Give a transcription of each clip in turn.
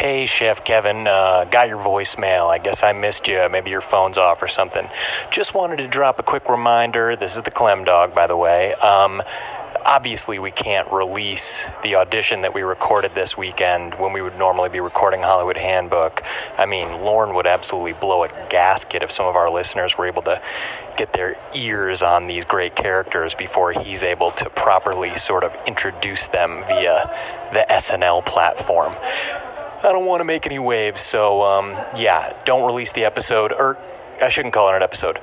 Hey, Chef Kevin, uh, got your voicemail. I guess I missed you. Maybe your phone's off or something. Just wanted to drop a quick reminder. This is the Clem Dog, by the way. Um, obviously we can't release the audition that we recorded this weekend when we would normally be recording Hollywood Handbook. I mean, Lorne would absolutely blow a gasket if some of our listeners were able to get their ears on these great characters before he's able to properly sort of introduce them via the SNL platform. I don't want to make any waves, so um, yeah, don't release the episode, or I shouldn't call it an episode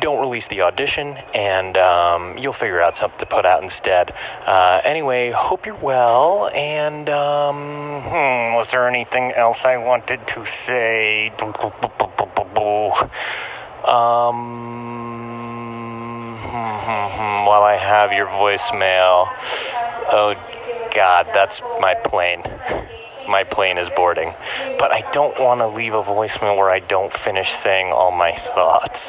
don't release the audition, and um, you'll figure out something to put out instead. Uh, anyway, hope you're well, and um, hmm, was there anything else I wanted to say? Um, while I have your voicemail, oh God, that's my plane. My plane is boarding. But I don't want to leave a voicemail where I don't finish saying all my thoughts.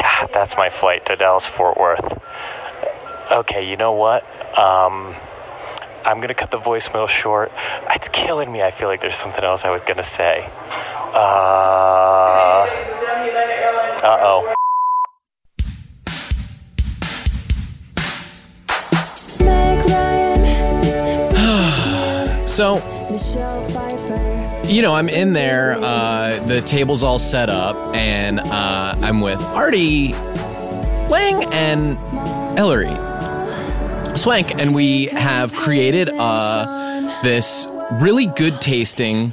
God, that's my flight to Dallas Fort Worth. Okay, you know what? Um, I'm going to cut the voicemail short. It's killing me. I feel like there's something else I was going to say. Uh. Uh oh. So, you know, I'm in there. Uh, the table's all set up, and uh, I'm with Artie Lange and Hilary Swank, and we have created uh, this really good tasting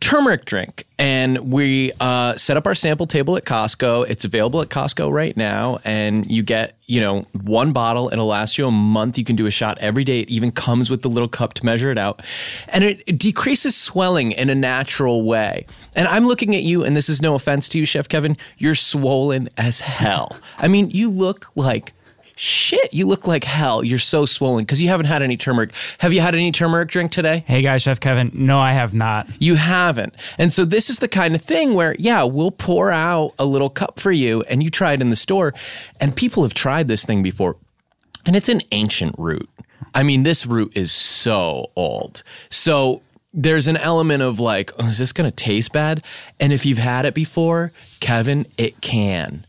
turmeric drink. And we uh, set up our sample table at Costco. It's available at Costco right now. And you get, you know, one bottle. It'll last you a month. You can do a shot every day. It even comes with the little cup to measure it out. And it, it decreases swelling in a natural way. And I'm looking at you, and this is no offense to you, Chef Kevin. You're swollen as hell. I mean, you look like shit, you look like hell. You're so swollen because you haven't had any turmeric. Have you had any turmeric drink today? Hey guys, Chef Kevin. No, I have not. You haven't. And so this is the kind of thing where, yeah, we'll pour out a little cup for you and you try it in the store. And people have tried this thing before. And it's an ancient root. I mean, this root is so old. So there's an element of like, oh, is this going to taste bad? And if you've had it before, Kevin, it can.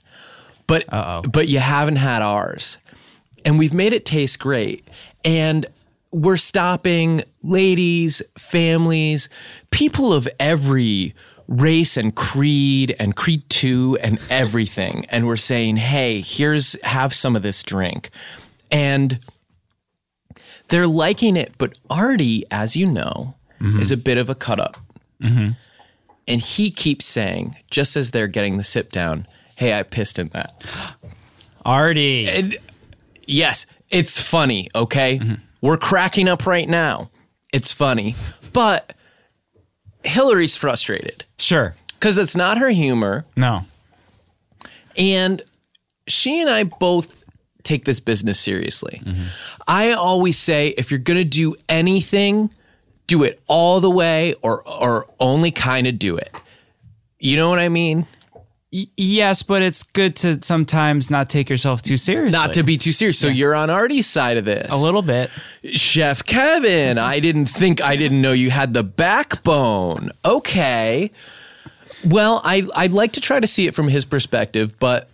But Uh-oh. but you haven't had ours and we've made it taste great. And we're stopping ladies, families, people of every race and creed and creed 2 and everything and we're saying, "Hey, here's have some of this drink." And they're liking it, but Artie, as you know, mm-hmm. is a bit of a cut up. Mm-hmm. And he keeps saying, just as they're getting the sip down, "Hey, I pissed in that." Artie. And Yes, it's funny, okay? Mm-hmm. We're cracking up right now. It's funny. But Hilary's frustrated. Sure. Because it's not her humor. No. And she and I both take this business seriously. Mm-hmm. I always say if you're going to do anything, do it all the way or or only kind of do it. You know what I mean? Yes, but it's good to sometimes not take yourself too seriously. Not to be too serious. So yeah. you're on Artie's side of this. A little bit. Chef Kevin, I didn't think I didn't know you had the backbone. Okay. Well, I I'd like to try to see it from his perspective, but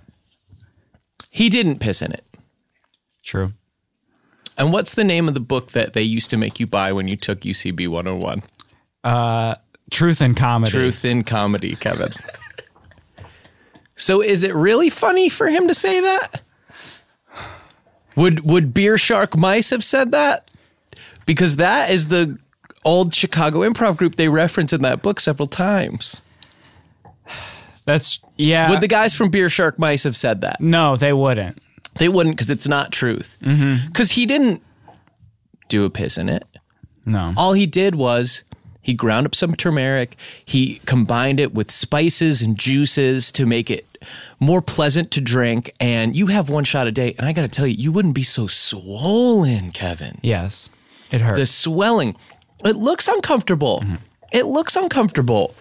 he didn't piss in it. True. And what's the name of the book that they used to make you buy when you took UCB 101? Uh Truth in Comedy. Truth in Comedy, Kevin. So is it really funny for him to say that? Would would Beer Shark Mice have said that? Because that is the old Chicago improv group they reference in that book several times. That's yeah. Would the guys from Beer Shark Mice have said that? No, they wouldn't. They wouldn't because it's not truth. Because mm-hmm. he didn't do a piss in it. No. All he did was he ground up some turmeric. He combined it with spices and juices to make it more pleasant to drink. And you have one shot a day. And I got to tell you, you wouldn't be so swollen, Kevin. Yes, it hurts. The swelling, it looks uncomfortable. Mm-hmm. It looks uncomfortable.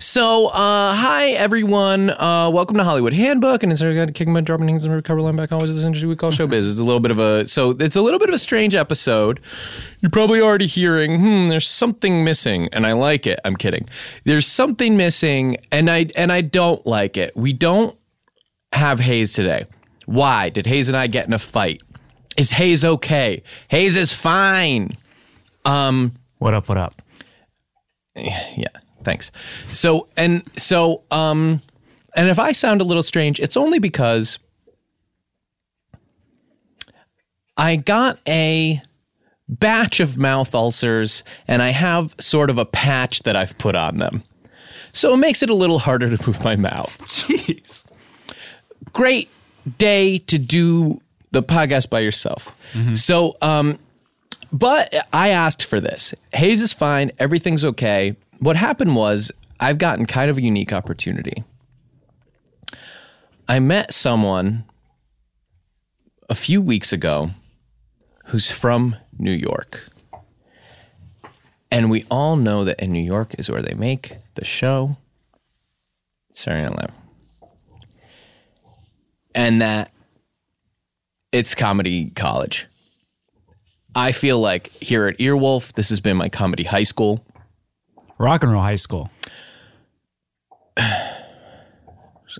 So, uh, hi everyone. Uh, welcome to Hollywood Handbook, and instead of kicking my dropping things and recover line back always this industry we call showbiz. It's a little bit of a so it's a little bit of a strange episode. You're probably already hearing, hmm, there's something missing, and I like it. I'm kidding. There's something missing, and I and I don't like it. We don't have Hayes today. Why did Hayes and I get in a fight? Is Hayes okay? Hayes is fine. Um, What up? What up? yeah thanks so and so um and if i sound a little strange it's only because i got a batch of mouth ulcers and i have sort of a patch that i've put on them so it makes it a little harder to move my mouth Jeez. great day to do the podcast by yourself. So, um, but I asked for this. Hayes is fine. Everything's okay. What happened was I've gotten kind of a unique opportunity. I met someone a few weeks ago who's from New York. And we all know that in New York is where they make the show Saturday Night Live and that it's comedy college. I feel like here at Earwolf, this has been my comedy high school. Rock and roll high school.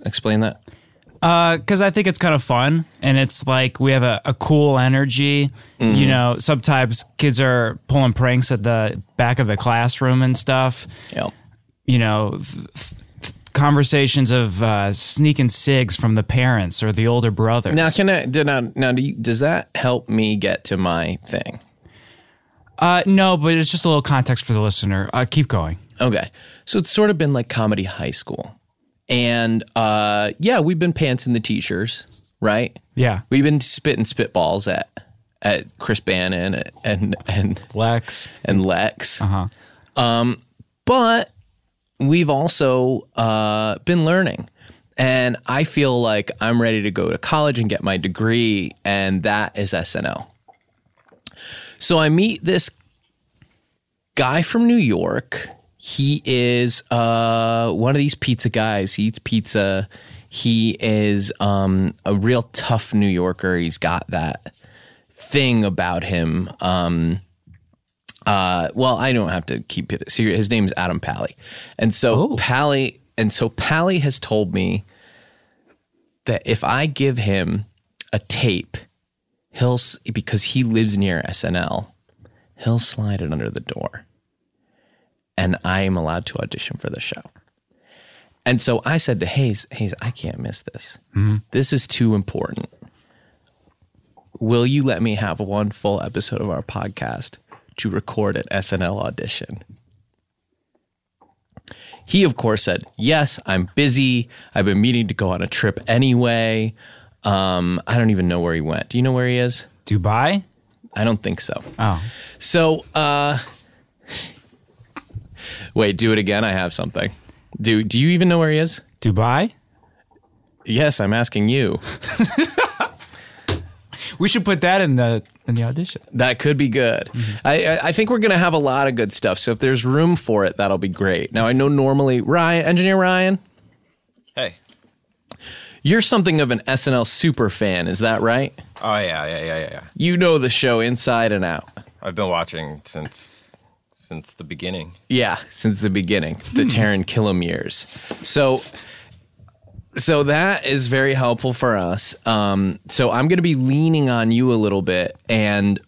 Explain that. because I think it's kind of fun and it's like we have a, a cool energy. You know, sometimes kids are pulling pranks at the back of the classroom and stuff. Yeah. You know, th- th- conversations of uh, sneaking cigs from the parents or the older brothers. Now, can I? do- Now, now do you, does that help me get to my thing? Uh, no, but it's just a little context for the listener. Uh, keep going. Okay. So it's sort of been like comedy high school. And uh, yeah, we've been pantsing the teachers, right? Yeah, We've been spitting spitballs at at Chris Bannon and and and Lex. and Lex. Uh huh. but we've also uh, been learning. And I feel like I'm ready to go to college and get my degree, and that is SNL. So I meet this guy from New York. He is uh, one of these pizza guys. He eats pizza. He is um, a real tough New Yorker. He's got that thing about him. Um, uh, well, I don't have to keep it secret. His name is Adam Pally, and so Pally, and so Pally has told me that if I give him a tape, he'll because he lives near SNL, he'll slide it under the door, and I am allowed to audition for the show. And so I said to Hayes, Hayes, I can't miss this. Mm-hmm. This is too important. Will you let me have one full episode of our podcast to record at SNL audition? He, of course, said, Yes, I'm busy. I've been meaning to go on a trip anyway. Um, I don't even know where he went. Do you know where he is? Dubai. I don't think so. Oh, So, uh, wait, do it again. I have something. Do Do you even know where he is? Dubai. Yes, I'm asking you. We should put that in the in the audition. That could be good. I, I I think we're gonna have a lot of good stuff. So if there's room for it, that'll be great. Now I know normally Ryan, engineer Ryan, Hey. You're something of an SNL super fan. Is that right? Oh yeah, yeah, yeah, yeah, yeah. You know the show inside and out. I've been watching since since the beginning. Yeah, since the beginning, the Taran Killam years. So, so that is very helpful for us. Um, so I'm going to be leaning on you a little bit, and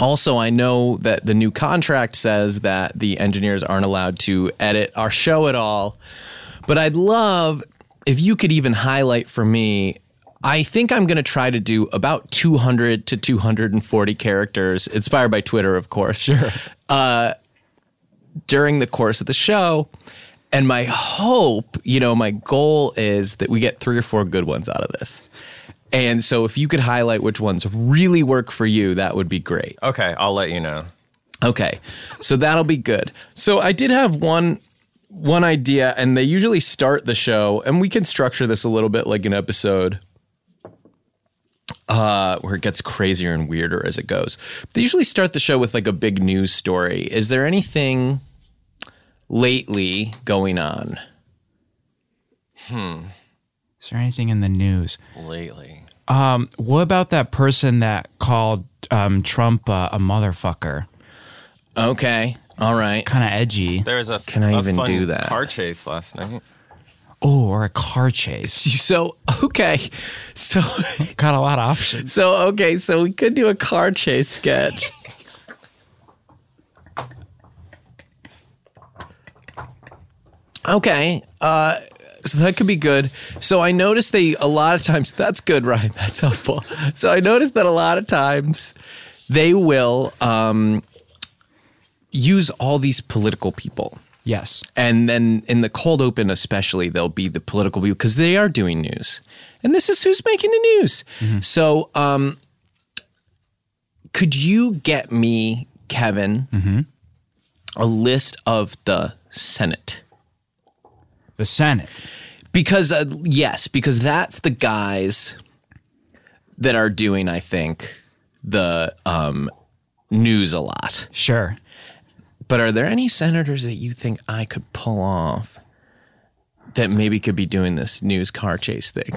also I know that the new contract says that the engineers aren't allowed to edit our show at all. But I'd love if you could even highlight for me. I think I'm going to try to do about 200 to 240 characters, inspired by Twitter, of course. Sure. Uh, during the course of the show. And my hope, you know, my goal is that we get three or four good ones out of this. And so if you could highlight which ones really work for you, that would be great. Okay, I'll let you know. Okay. So that'll be good. So I did have one one idea and they usually start the show and we can structure this a little bit like an episode uh where it gets crazier and weirder as it goes. They usually start the show with like a big news story. Is there anything lately going on? Hmm. Is there anything in the news? Lately. Um, what about that person that called um, Trump uh, a motherfucker? Okay. All right. Kind of edgy. There was a, Can I a even fun do that? car chase last night. Oh, or a car chase. So, okay. So, Got a lot of options. so, okay. So we could do a car chase sketch. Okay. Uh, so that could be good. So I noticed they a lot of times that's good, Ryan. That's helpful. So I noticed that a lot of times they will um, use all these political people. Yes. And then in the cold open, especially, there'll be the political people because they are doing news. And this is who's making the news. So, um, could you get me, Kevin, a list of the Senate? The Senate. Because, uh, yes, because that's the guys that are doing, I think, the um, news a lot. Sure. But are there any senators that you think I could pull off that maybe could be doing this news car chase thing?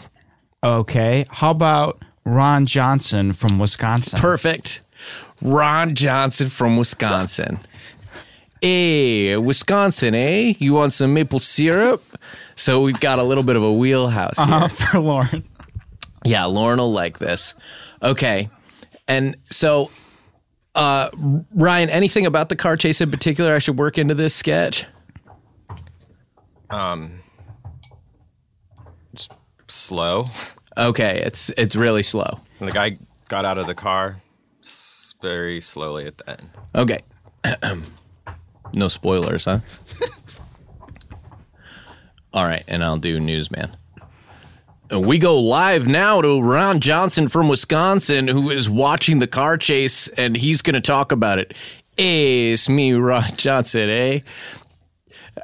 Okay. How about Ron Johnson from Wisconsin? Perfect. Ron Johnson from Wisconsin. Hey, Wisconsin, eh? You want some maple syrup? So we've got a little bit of a wheelhouse here. Uh, for Lorne. Yeah, Lorne will like this. Okay. And so, uh, Ryan, anything about the car chase in particular I should work into this sketch? Um, just slow. Okay, it's it's really slow. And the guy got out of the car very slowly at the end. Okay. no spoilers, huh? All right, and I'll do newsman. And We go live now to Ron Johnson from Wisconsin, who is watching the car chase, and he's going to talk about it. Hey, it's me, Ron Johnson, eh?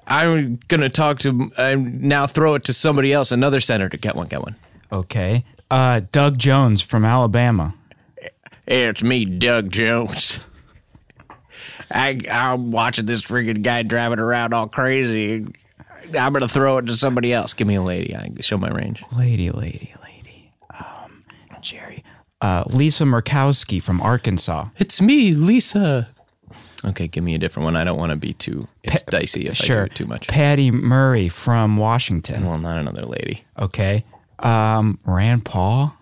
I'm going to talk to, I'm now throw it to somebody else, another senator. Get one, get one. Okay. Uh, Doug Jones from Alabama. Hey, it's me, Doug Jones. I, I'm watching this freaking guy driving around all crazy. I'm gonna throw it to somebody else. Give me a lady. I can show my range. Lady, lady, lady. Um, Jerry. Uh, Lisa Murkowski from Arkansas. It's me, Lisa. Okay, give me a different one. I don't want to be too. It's dicey if I Sure. do it too much. Patty Murray from Washington. well, not another lady. Okay. Um, Rand Paul.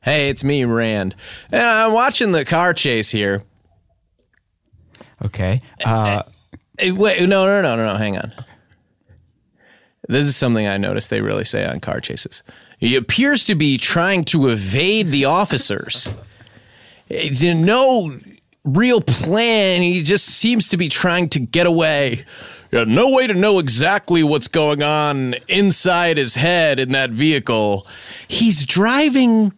Hey, it's me, Rand. And I'm watching the car chase here. Okay. Uh, Hey, wait, no, no, no, no, no. Hang on. This is something I noticed they really say on car chases. He appears to be trying to evade the officers. It's no real plan. He just seems to be trying to get away. Yeah, no way to know exactly what's going on inside his head in that vehicle. He's driving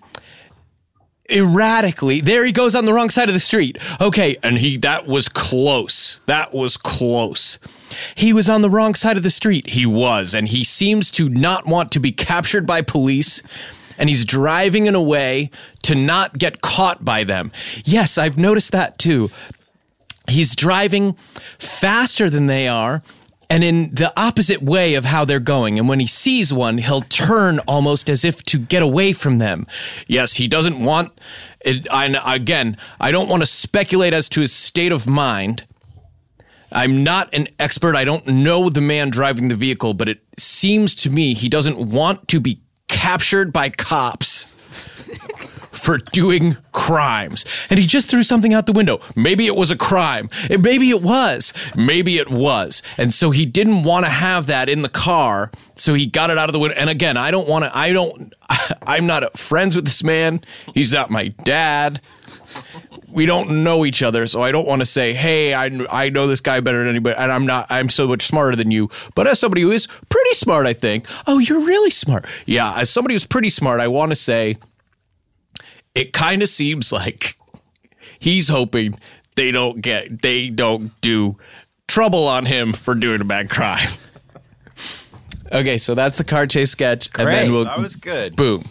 erratically. There he goes on the wrong side of the street. Okay, and he that was close. That was close. He was on the wrong side of the street. He was, and he seems to not want to be captured by police. And he's driving in a way to not get caught by them. Yes, I've noticed that too. He's driving faster than they are and in the opposite way of how they're going. And when he sees one, he'll turn almost as if to get away from them. Yes, he doesn't want it. And again, I don't want to speculate as to his state of mind. I'm not an expert. I don't know the man driving the vehicle, but it seems to me he doesn't want to be captured by cops for doing crimes. And he just threw something out the window. Maybe it was a crime. Maybe it was. Maybe it was. And so he didn't want to have that in the car. So he got it out of the window. And again, I don't want to, I don't, I'm not friends with this man. He's not my dad. We don't know each other, so I don't want to say, "Hey, I, I know this guy better than anybody," and I'm not. I'm so much smarter than you. But as somebody who is pretty smart, I think. Oh, you're really smart. Yeah, as somebody who's pretty smart, I want to say it kind of seems like he's hoping they don't get they don't do trouble on him for doing a bad crime. okay, so that's the car chase sketch, and then Great. we'll That was good. boom,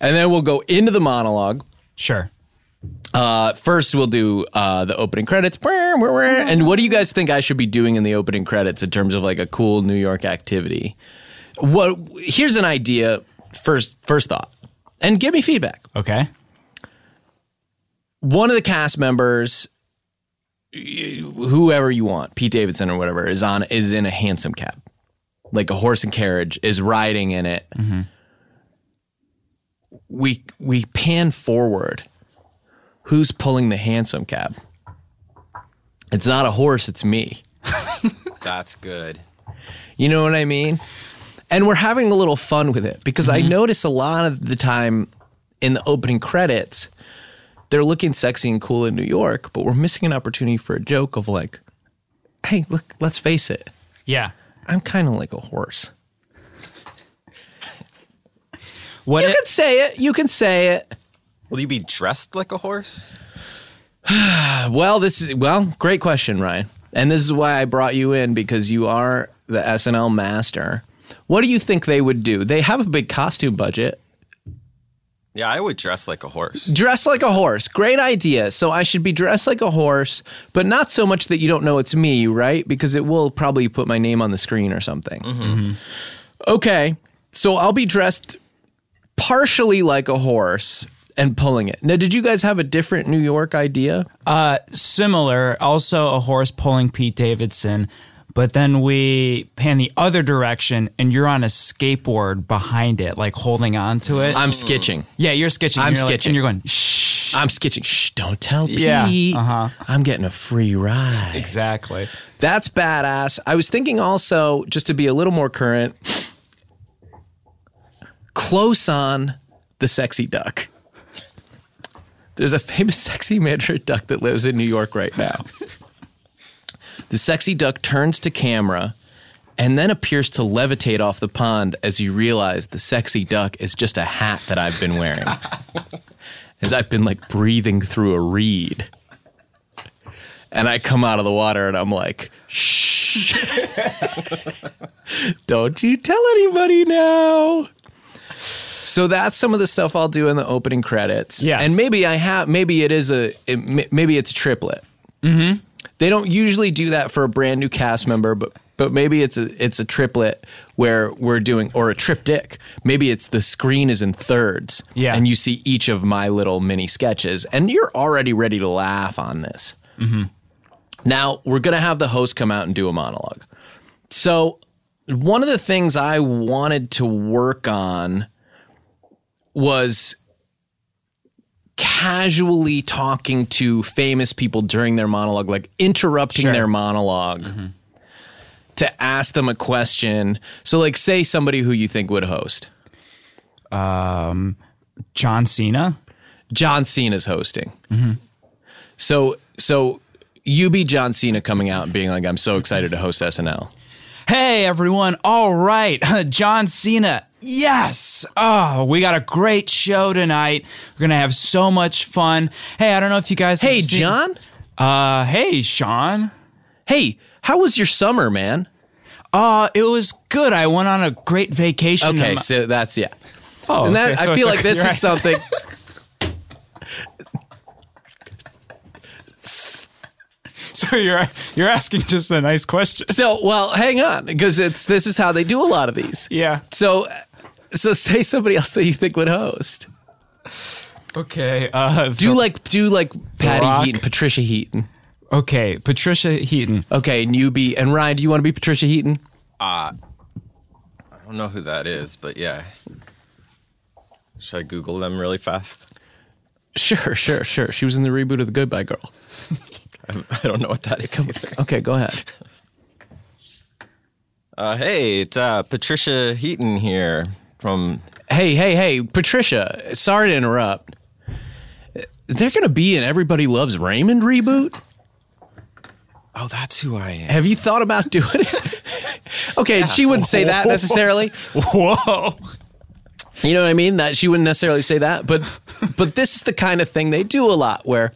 and then we'll go into the monologue. sure. Uh, first, we'll do uh, the opening credits. And what do you guys think I should be doing in the opening credits in terms of like a cool New York activity? What? Here's an idea. First, first thought, and give me feedback. Okay. One of the cast members, whoever you want, Pete Davidson or whatever, is on is in a hansom cab, like a horse and carriage, is riding in it. Mm-hmm. We we pan forward. Who's pulling the hansom cab? It's not a horse, it's me. That's good. You know what I mean? And we're having a little fun with it because I mm-hmm. notice a lot of the time in the opening credits, they're looking sexy and cool in New York, but we're missing an opportunity for a joke of like, hey, look, let's face it, Yeah. I'm kind of like a horse. What? You it- can say it. You can say it. Will you be dressed like a horse? Well, this is well, great question, Ryan. And this is why I brought you in because you are the SNL master. What do you think they would do? They have a big costume budget. Yeah, I would dress like a horse. Dress like a horse. Great idea. So I should be dressed like a horse, but not so much that you don't know it's me, right? Because it will probably put my name on the screen or something. Okay. So I'll be dressed partially like a horse and pulling it. Now, did you guys have a different New York idea? Uh, similar, also a horse pulling Pete Davidson, but then we pan the other direction and you're on a skateboard behind it, like holding on to it. I'm sketching. yeah, you're sketching. I'm you're like- sketching. and you're going, shh. I'm sketching. Shh, don't tell Pete. Yeah, uh-huh. I'm getting a free ride. Exactly. That's badass. I was thinking also, just to be a little more current, close on the sexy duck. There's a famous sexy Mandarin duck that lives in New York right now. The sexy duck turns to camera and then appears to levitate off the pond as you realize the sexy duck is just a hat that I've been wearing. as I've been like breathing through a reed. And I come out of the water and I'm like, shh. Don't you tell anybody now. So that's some of the stuff I'll do in the opening credits. Yes. And maybe I have, maybe it is a, it, maybe it's a triplet. Mm-hmm. They don't usually do that for a brand new cast member, but but maybe it's a it's a triplet where we're doing or a triptych. Maybe it's the screen is in thirds. Yeah. And you see each of my little mini sketches, and you're already ready to laugh on this. Mm-hmm. Now we're gonna have the host come out and do a monologue. So one of the things I wanted to work on was casually talking to famous people during their monologue, like interrupting Sure. their monolog to ask them a question. So, like, say somebody who you think would host. Um, John Cena. John Cena's hosting. So, so you be John Cena coming out and being like, "I'm so excited to host SNL." Hey everyone! All right, John Cena. Yes. Oh, we got a great show tonight. We're gonna have so much fun. Hey, I don't know if you guys. have Hey, seen- John. Uh, hey, Sean. Hey, how was your summer, man? Uh, it was good. I went on a great vacation. Okay, Um, so that's yeah. oh, And that okay, so I feel like this you're is something. So you're you're asking just a nice question. So, well, hang on, because it's this is how they do a lot of these. Yeah. So, so say somebody else that you think would host. Okay. Uh, Do like do like Patty Rock? Heaton, Patricia Heaton. okay, Patricia Heaton. Okay, and you be and Ryan. Do you want to be Patricia Heaton? I don't know who that is, but yeah. Should I Google them really fast? Sure, sure, sure. She was in the reboot of The Goodbye Girl. I I don't know what that is either. Okay, go ahead. Uh, hey, it's uh, Patricia Heaton here from. Hey, hey, hey, Patricia. Sorry to interrupt. They're gonna be in Everybody Loves Raymond reboot. Oh, that's who I am. Have you thought about doing it? okay, she wouldn't say that necessarily. Whoa. You know what I mean? That she wouldn't necessarily say that, but but this is the kind of thing they do a lot where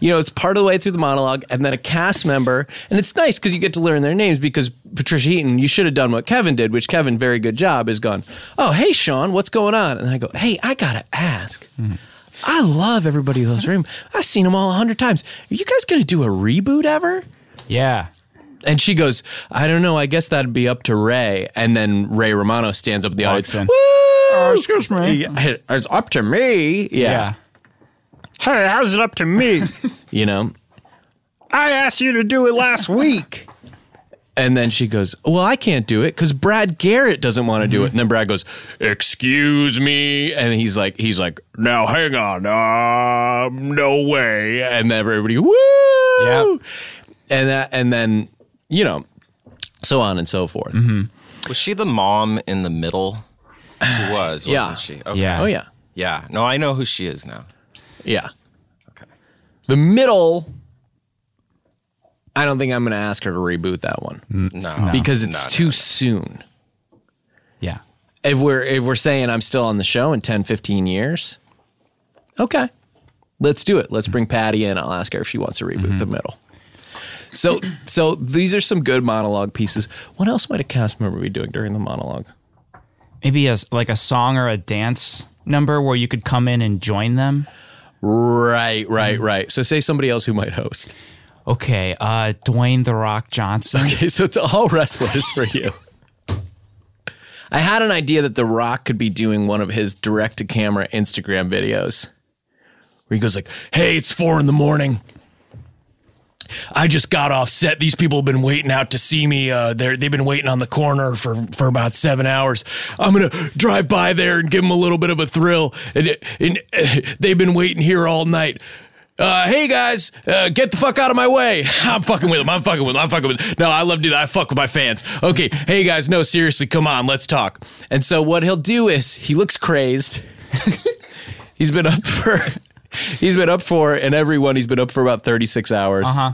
you know, it's part of the way through the monologue and then a cast member and it's nice because you get to learn their names because Patricia Heaton, you should have done what Kevin did, which Kevin, very good job, is gone, Oh, hey Sean, what's going on? And I go, Hey, I gotta ask. Hmm. I love Everybody in Loves Raymond. I've seen them all a hundred times. Are you guys going to do a reboot ever? Yeah. And she goes, I don't know. I guess that'd be up to Ray. And then Ray Romano stands up in the Walks audience. in. Woo! Oh, excuse me. It's up to me. Yeah. Yeah. Hey, how's it up to me? You know? I asked you to do it last week. And then she goes, Well, I can't do it because Brad Garrett doesn't want to do it. And then Brad goes, Excuse me. And he's like, he's like, Now hang on. Uh, no way. And then everybody, woo. Yep. And that, and then, you know, so on and so forth. Was she the mom in the middle? She was, wasn't Yeah. she? Okay. Yeah. Oh, yeah. Yeah. No, I know who she is now. Yeah. Okay. The middle, I don't think I'm going to ask her to reboot that one mm. No. because No, it's no, too no. soon. Yeah. If we're if we're saying I'm still on the show in 10, 15 years, okay, let's do it. Let's bring Patty in. I'll ask her if she wants to reboot the mm-hmm. middle. So so these are some good monologue pieces. What else might a cast member be doing during the monologue? Maybe a, s- like a song or a dance number where you could come in and join them. Right, right, right. So say somebody else who might host. Okay. Uh, Dwayne The Rock Johnson. Okay, so it's all wrestlers for you. I had an idea that The Rock could be doing one of his direct to camera Instagram videos where he goes like, "Hey, it's four in the morning. I just got off set. These people have been waiting out to see me. Uh, they're, they've been waiting on the corner for, for about seven hours. I'm gonna drive by there and give them a little bit of a thrill. And, and uh, they've been waiting here all night." Uh, hey guys, uh, get the fuck out of my way. I'm fucking with them. I'm fucking with them. I'm fucking with them. No, I love to do that. I fuck with my fans. Okay. Hey guys, no, seriously, come on, let's talk. And so what he'll do is he looks crazed. he's been up for, he's been up for, and everyone, he's been up for about 36 hours. Uh huh.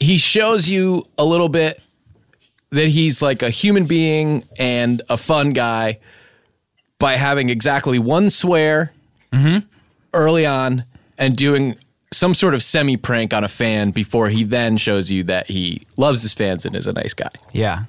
He shows you a little bit that he's like a human being and a fun guy by having exactly one swear early on and doing some sort of semi prank on a fan before he then shows you that he loves his fans and is a nice guy. Yeah.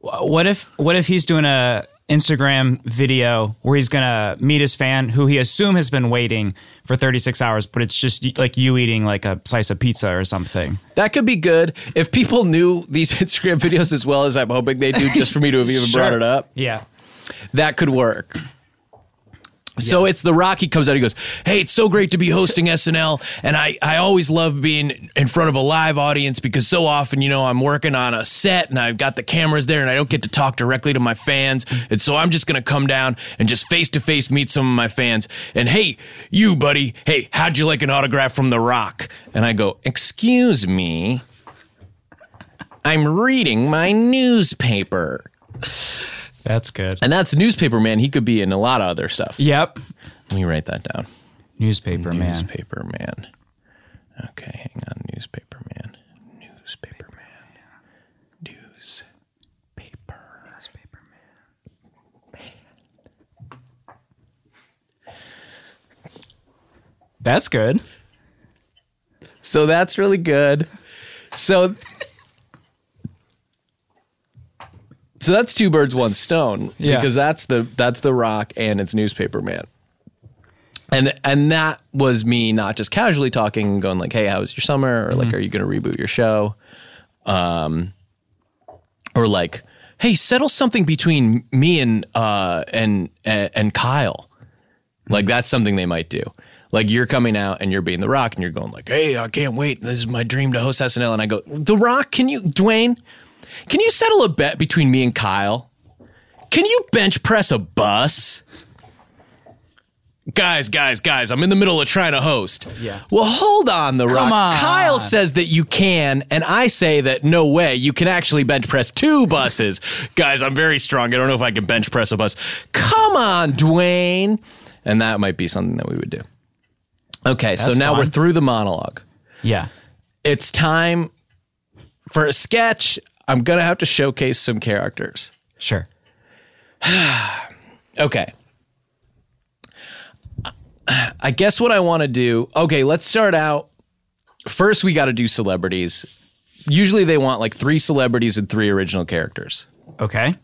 What if what if he's doing a Instagram video where he's gonna meet his fan who he assume has been waiting for 36 hours, but it's just like you eating like a slice of pizza or something. That could be good if people knew these Instagram videos as well as I'm hoping they do, just for me to have even brought it up. Yeah. That could work. So it's the Rocky comes out. He goes, "Hey, it's so great to be hosting SNL, and I I always love being in front of a live audience because so often, you know, I'm working on a set and I've got the cameras there, and I don't get to talk directly to my fans, and so I'm just gonna come down and just face to face meet some of my fans. And hey, you buddy, hey, how'd you like an autograph from The Rock? And I go, excuse me, I'm reading my newspaper." That's good. And that's newspaper man. He could be in a lot of other stuff. Yep. Let me write that down. Newspaper man. Newspaper man. Okay, hang on. Newspaper man. Newspaper man. Newspaper. Newspaper man. That's good. So that's really good. So So that's two birds one stone Yeah. because that's the that's the rock and it's newspaper man. And and that was me not just casually talking and going like, "Hey, how was your summer?" or like, "Are you going to reboot your show?" Um or like, "Hey, settle something between me and uh and and, and Kyle." Like that's something they might do. Like you're coming out and you're being the Rock and you're going like, "Hey, I can't wait. This is my dream to host SNL." And I go, "The Rock, can you, Dwayne? Can you settle a bet between me and Kyle? Can you bench press a bus?" Guys, guys, guys, I'm in the middle of trying to host. Yeah. Well, hold on, The Rock. on. Kyle says that you can, and I say that no way. You can actually bench press two buses. Guys, I'm very strong. I don't know if I can bench press a bus. Come on, Dwayne. And that might be something that we would do. Okay, so That's now we're through the monologue. Yeah. It's time for a sketch. I'm to have to showcase some characters. Sure. Okay. I guess what I want to do. Okay, let's start out. First, we got to do celebrities. Usually, they want like three celebrities and three original characters. Okay.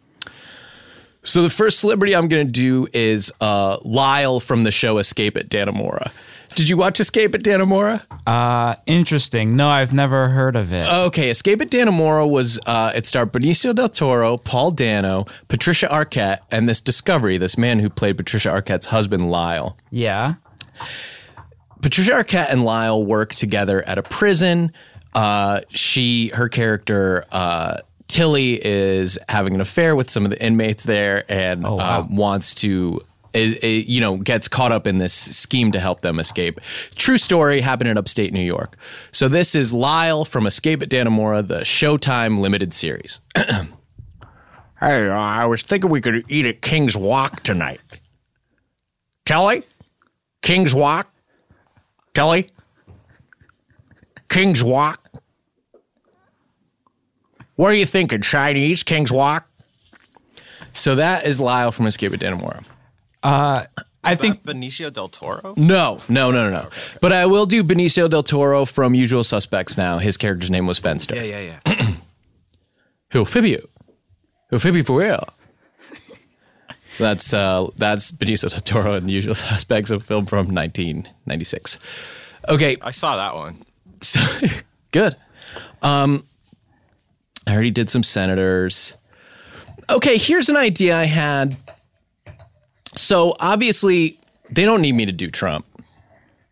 So the first celebrity I'm going to do is uh, Lyle from the show Escape at Dannemora. Did you watch Escape at Dannemora? Uh, interesting. No, I've never heard of it. Okay, Escape at Dannemora was uh, it starred Benicio del Toro, Paul Dano, Patricia Arquette, and this Discovery, this man who played Patricia Arquette's husband Lyle. yeah. Patricia Arquette and Lyle work together at a prison. Uh, she, her character, uh, Tilly, is having an affair with some of the inmates there, and wow. uh, wants to. Is, is, you know, gets caught up in this scheme to help them escape. True story happened in upstate New York. So this is Lyle from Escape at Dannemora, the Showtime limited series. Hey, uh, I was thinking we could eat at King's Walk tonight. Kelly? King's Walk? Kelly? King's Walk? What are you thinking? Chinese? King's Walk? So that is Lyle from Escape at Dannemora. I think Benicio del Toro. No, no, no, no, no. But I will do Benicio del Toro from Usual Suspects now. His character's name was Fenster. Yeah, yeah, yeah. He'll fib you. He'll fib you for real. That's uh, that's Benicio del Toro in Usual Suspects, a film from 1996. Okay, I saw that one. so, good. Um, I already did some senators. Okay, here's an idea I had. So obviously, they don't need me to do Trump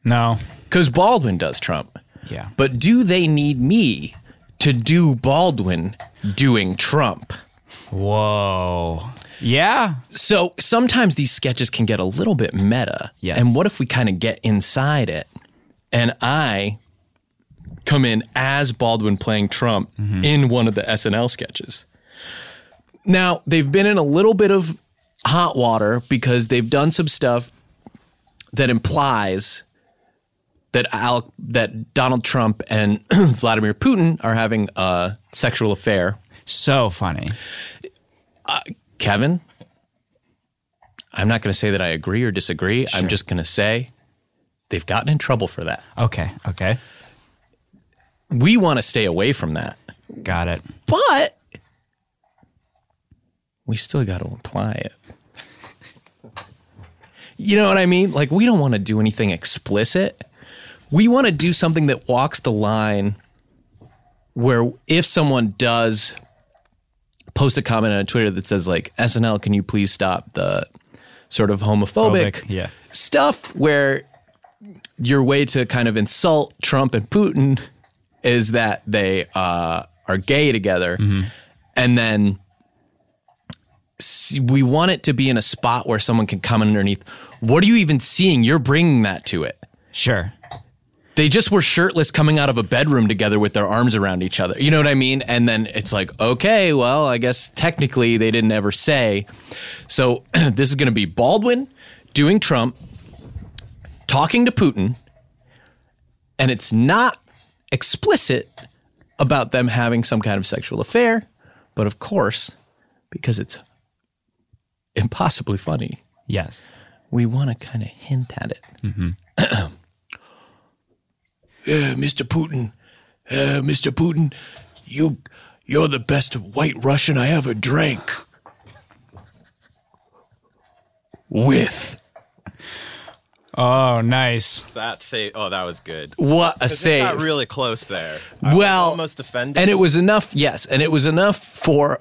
no. because Baldwin does Trump. Yeah. But do they need me to do Baldwin doing Trump? Whoa. Yeah. So sometimes these sketches can get a little bit meta. Yes. And what if we kind of get inside it and I come in as Baldwin playing Trump mm-hmm. in one of the SNL sketches? Now, they've been in a little bit of hot water because they've done some stuff that implies that Al, that Donald Trump and Vladimir Putin are having a sexual affair. So funny. Uh, Kevin, I'm not going to say that I agree or disagree. I'm just going to say they've gotten in trouble for that. Okay. Okay. We want to stay away from that, Got it. but we still got to apply it. You know what I mean? Like, we don't want to do anything explicit. We want to do something that walks the line where if someone does post a comment on Twitter that says, like, SNL, can you please stop the sort of homophobic Phobic, yeah. stuff where your way to kind of insult Trump and Putin is that they uh, are gay together. And then we want it to be in a spot where someone can come underneath. What are you even seeing? You're bringing that to it. Sure. They just were shirtless coming out of a bedroom together with their arms around each other. You know what I mean? And then it's like, okay, well, I guess technically they didn't ever say. So this is going to be Baldwin doing Trump, talking to Putin, and it's not explicit about them having some kind of sexual affair. But of course, because it's impossibly funny, Yes. We want to kind of hint at it. uh, Mr. Putin, uh, Mr. Putin, you, you're the best white Russian I ever drank. With Oh, nice. That say, oh, that was good. what a It got save! really close there. I was well, almost offended. and it was enough. Yes, and it was enough for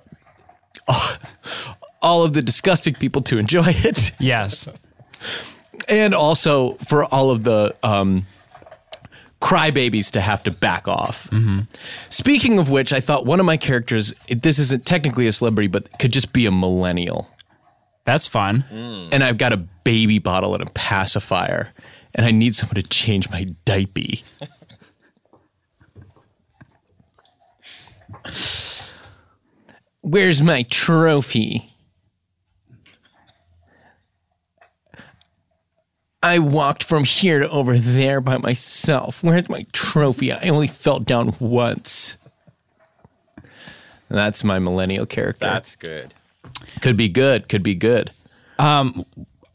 all of the disgusting people to enjoy it. Yes. And also for all of the um, crybabies to have to back off. Speaking of which, I thought one of my characters, this isn't technically a celebrity, but could just be a millennial. That's fun. And I've got a baby bottle and a pacifier, and I need someone to change my diaper. Where's my trophy? I walked from here to over there by myself. Where's my trophy? I only fell down once. That's my millennial character. That's good. could be good. Could be good. On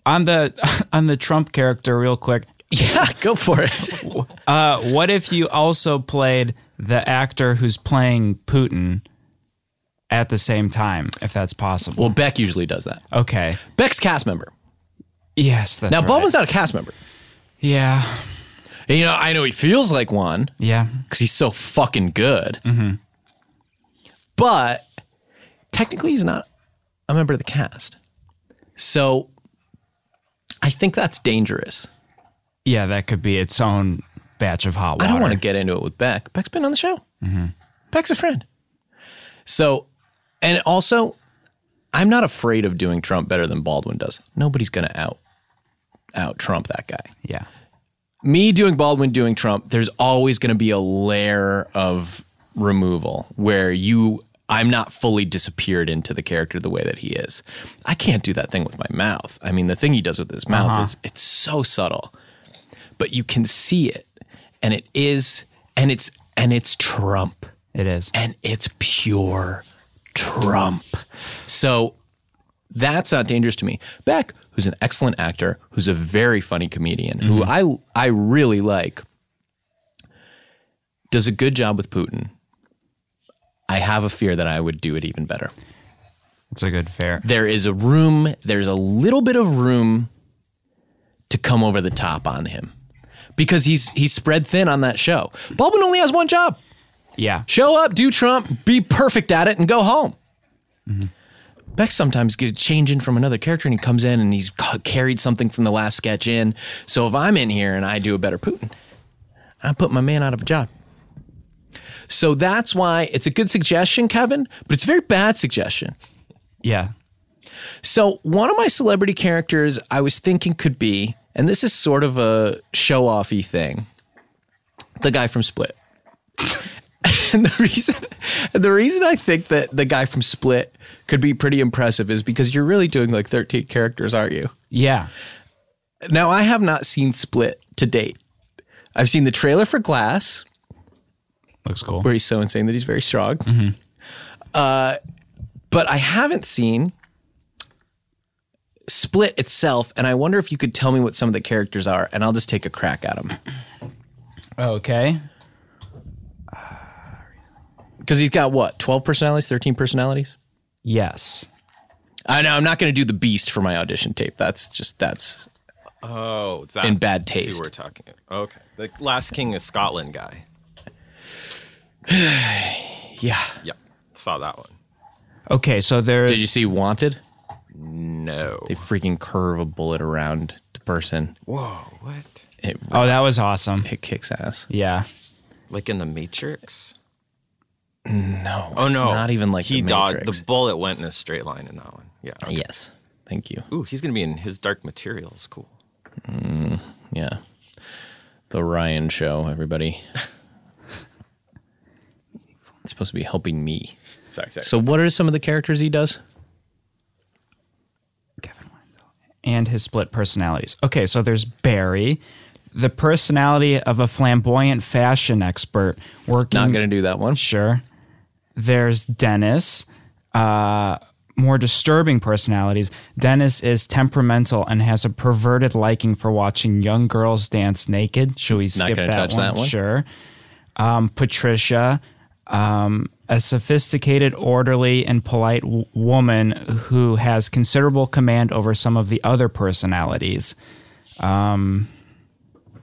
the on the Trump character, real quick. Yeah, go for it. Uh, what if you also played the actor who's playing Putin, at the same time, if that's possible. Well, Beck usually does that. okay. Beck's cast member. Yes, that's Now, right. Baldwin's not a cast member. Yeah. And, you know, I know he feels like one Yeah. because he's so fucking good. Mm-hmm. But technically, he's not a member of the cast. So I think that's dangerous. Yeah, that could be its own batch of hot water. I don't want to get into it with Beck. Beck's been on the show. Mm-hmm. Beck's a friend. So, and also, I'm not afraid of doing Trump better than Baldwin does. Nobody's going to out out Trump that guy. Yeah. Me doing Baldwin doing Trump, there's always going to be a layer of removal where you I'm not fully disappeared into the character the way that he is. I can't do that thing with my mouth. I mean, the thing he does with his mouth uh-huh. is it's so subtle. But you can see it and it is and it's and it's Trump It is. and it's pure Trump. So that's not dangerous to me. Beck, who's an excellent actor, who's a very funny comedian, who mm-hmm. I I really like, does a good job with Putin. I have a fear that I would do it even better. It's a good fair. There is a room, there's a little bit of room to come over the top on him. Because he's he's spread thin on that show. Baldwin only has one job. Yeah. Show up, do Trump, be perfect at it, and go home. Mm-hmm. Beck sometimes get change in from another character, and he comes in and he's carried something from the last sketch in. So if I'm in here and I do a better Putin, I put my man out of a job. So that's why it's a good suggestion, Kevin, but it's a very bad suggestion. Yeah. So one of my celebrity characters I was thinking could be, and this is sort of a show offy thing, the guy from Split. and the reason the reason I think that the guy from Split could be pretty impressive is because you're really doing like 13 characters, aren't you? Yeah. Now I have not seen Split to date. I've seen the trailer for Glass, Looks cool. where he's so insane that he's very strong. Uh, but I haven't seen Split itself, and I wonder if you could tell me what some of the characters are, and I'll just take a crack at them Okay. Because he's got what twelve personalities, thirteen personalities. Yes. I know I'm not going to do the Beast for my audition tape. That's just that's Oh, it's that, In bad taste. we're talking. Okay, the last King of Scotland guy. yeah. Yeah. saw that one. Okay, so there's Did you see Wanted? No. They freaking curve a bullet around the person. Whoa, what? It Oh, that was awesome. it kicks ass. Yeah. Like in the Matrix? No. Oh it's no, not even like he the dodged. Matrix. The bullet went in a straight line in that one. Yeah. okay. Yes. Thank you. Ooh, he's gonna be in his Dark Materials. Cool. Mm, yeah. The Ryan show, everybody. it's supposed to be helping me. Sorry, sorry. So, what are some of the characters he does? Kevin Wendell and his split personalities. Okay, so there's Barry, the personality of a flamboyant fashion expert working. Not going to do that one. Sure. There's Dennis. Uh, more disturbing personalities. Dennis is temperamental and has a perverted liking for watching young girls dance naked. Should we skip that, touch one? that one. Sure. Um, Patricia, um, a sophisticated, orderly, and polite w- woman who has considerable command over some of the other personalities.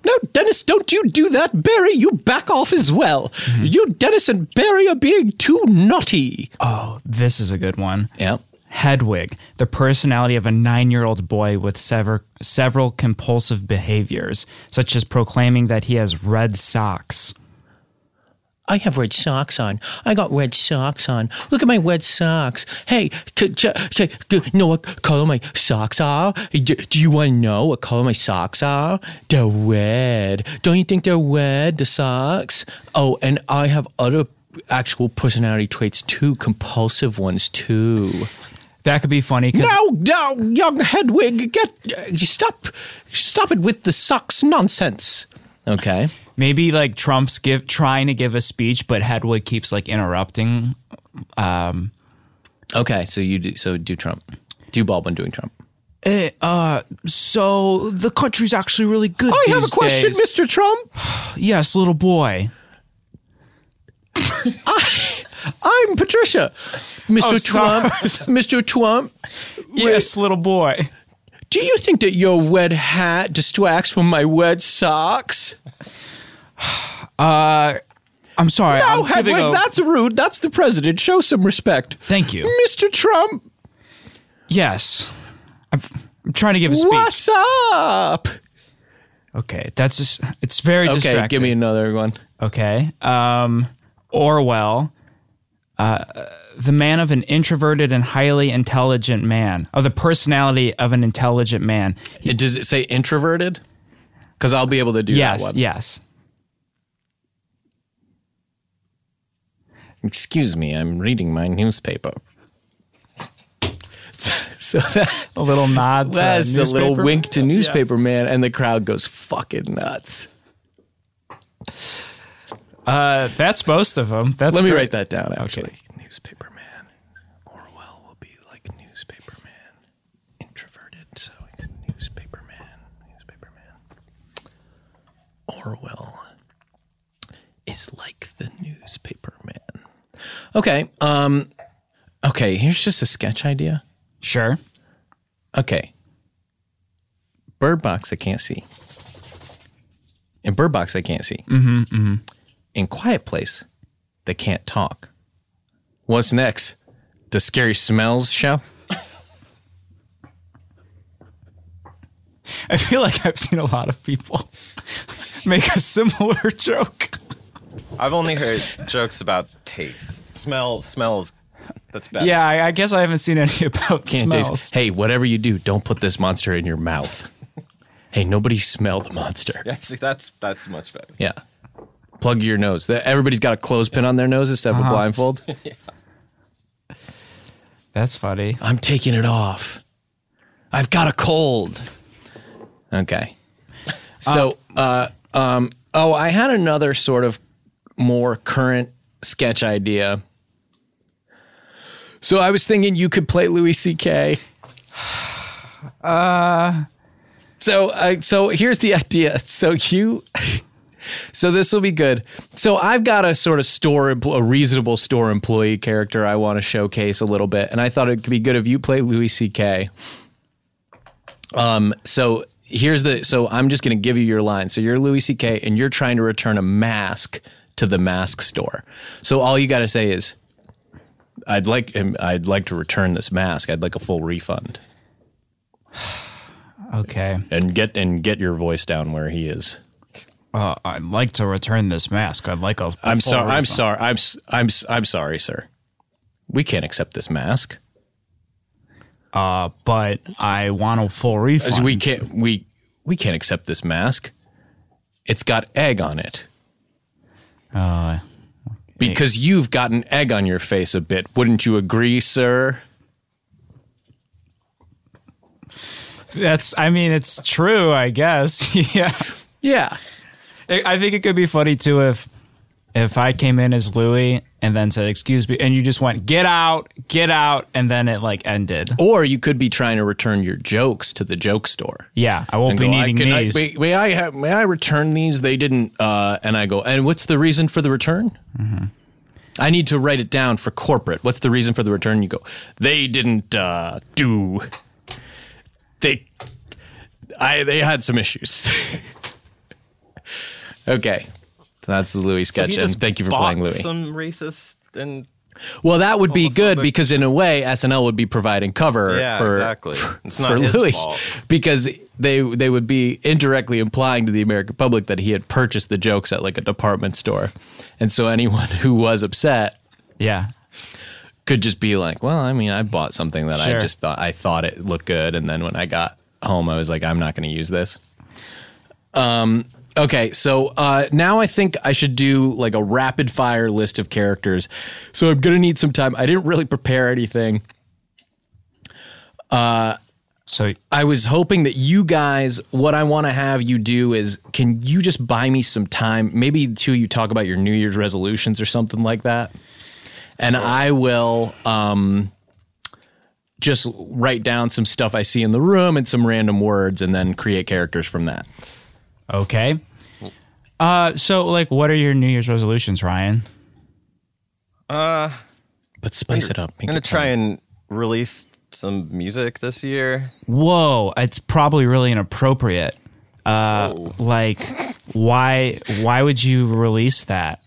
No, Dennis, don't you do that. Barry, you back off as well. Mm-hmm. You, Dennis, and Barry are being too naughty. Oh, this is a good one. Yep. Hedwig, the personality of a nine year old boy with sever- several compulsive behaviors, such as proclaiming that he has red socks. I have red socks on. I got red socks on. Look at my red socks. Hey, c- ch- ch- g- know what color my socks are? D- do you want to know what color my socks are? They're red. Don't you think they're red, the socks? Oh, and I have other actual personality traits too, compulsive ones too. That could be funny Now, now, young Hedwig, get uh, stop, stop it with the socks nonsense. Okay. Maybe like Trump's give trying to give a speech, but Hedwig keeps like interrupting. Um, Okay. So you do. So do Trump. Do Baldwin doing Trump. so the country's actually really good. I have a question, Mr. Trump. Yes, little boy. I'm Patricia. Mr. Oh, Trump. Mr. Trump. Yes, little boy. Do you think that your wet hat distracts from my wet socks? Uh, I'm sorry. No, I'm Hedwig, a- that's rude. That's the president. Show some respect. Thank you. Mr. Trump, Yes. I'm, I'm trying to give a speech. what's up? Okay, that's just it's very Okay, distracting. give me another one. Okay. Um, Orwell, uh, the man of an introverted and highly intelligent man, of the personality of an intelligent man. It- Does it say introverted? Because I'll be able to do that yes, yes. Excuse me, I'm reading my newspaper. so that, A little nod. To that's a little wink to newspaper Yes. man, and the crowd goes fucking nuts. Uh, that's most of them. That's Let me great. write that down. Actually, newspaper man. Orwell will be like newspaper man, introverted. So he's newspaper man. Newspaper man. Orwell is like the newspaper man. Okay. Um. Okay. Here's just a sketch idea. Sure. Okay. Bird box, I can't see. In bird box, I can't see. Mm-hmm, In quiet place, they can't talk. What's next? The scary smells show. I feel like I've seen a lot of people make a similar joke. I've only heard jokes about taste. Smell, smells. That's bad. Yeah, I, I guess I haven't seen any about Can't smells. taste. Hey, whatever you do, don't put this monster in your mouth. hey, nobody smell the monster. Yeah, see, that's that's much better. Yeah. Plug your nose. The- Everybody's got a clothespin on their nose instead of a blindfold. That's funny. I'm taking it off. I've got a cold. Okay. So, uh, um, oh, I had another sort of more current sketch idea. So I was thinking you could play Louis C.K. Uh. So, uh, so here's the idea. So you. So this will be good. So I've got a sort of store, a reasonable store employee character I want to showcase a little bit, and I thought it could be good if you play Louis C.K. Um. So here's the. So I'm just going to give you your line. So you're Louis C.K. and you're trying to return a mask to the mask store. So all you got to say is, "I'd like him. I'd like to return this mask. I'd like a full refund." Okay. And get and get your voice down where he is. Uh, I'd like to return this mask. I'd like a. a I'm sorry. I'm sorry. I'm I'm I'm sorry, sir. We can't accept this mask. Uh, but I want a full refund. We can't. We we can't accept this mask. It's got egg on it Uh, because you've got an egg on your face a bit. Wouldn't you agree, sir? that's. I mean, it's true. I guess. yeah. Yeah. I I think it could be funny too if if I came in as Louis and then said, "Excuse me," and you just went, "Get out, get out," and then it like ended. Or you could be trying to return your jokes to the joke store. Yeah, I won't be go, I- needing I- these. may, may I have, may I return these? They didn't. Uh, and I go. And what's the reason for the return? Mm-hmm. I need to write it down for corporate. What's the reason for the return? You go. They didn't uh, do. They. I. They had some issues. okay, so that's the Louis sketch. he and thank you for playing Louis. Some racist and Well, that would be good because in a way, SNL would be providing cover Yeah, for exactly. It's not for his Louis fault. because they they would be indirectly implying to the American public that he had purchased the jokes at like a department store, and so anyone who was upset yeah, could just be like, "Well, I mean, I bought something that I just thought I thought it looked good, and then when I got home, I was like, I'm not going to use this." Um. Okay, so uh, now I think I should do like a rapid fire list of characters. So I'm gonna need some time. I didn't really prepare anything. so I was hoping that you guys, what I want to have you do is, can you just buy me some time? Maybe two of you talk about your New Year's resolutions or something like that, and I will um, just write down some stuff I see in the room and some random words, and then create characters from that. Okay. Uh, so like, what are your New Year's resolutions, Ryan? uh but spice it up. I'm gonna try and release some music this year. Whoa, it's probably really inappropriate. Uh, like, why? Why would you release that?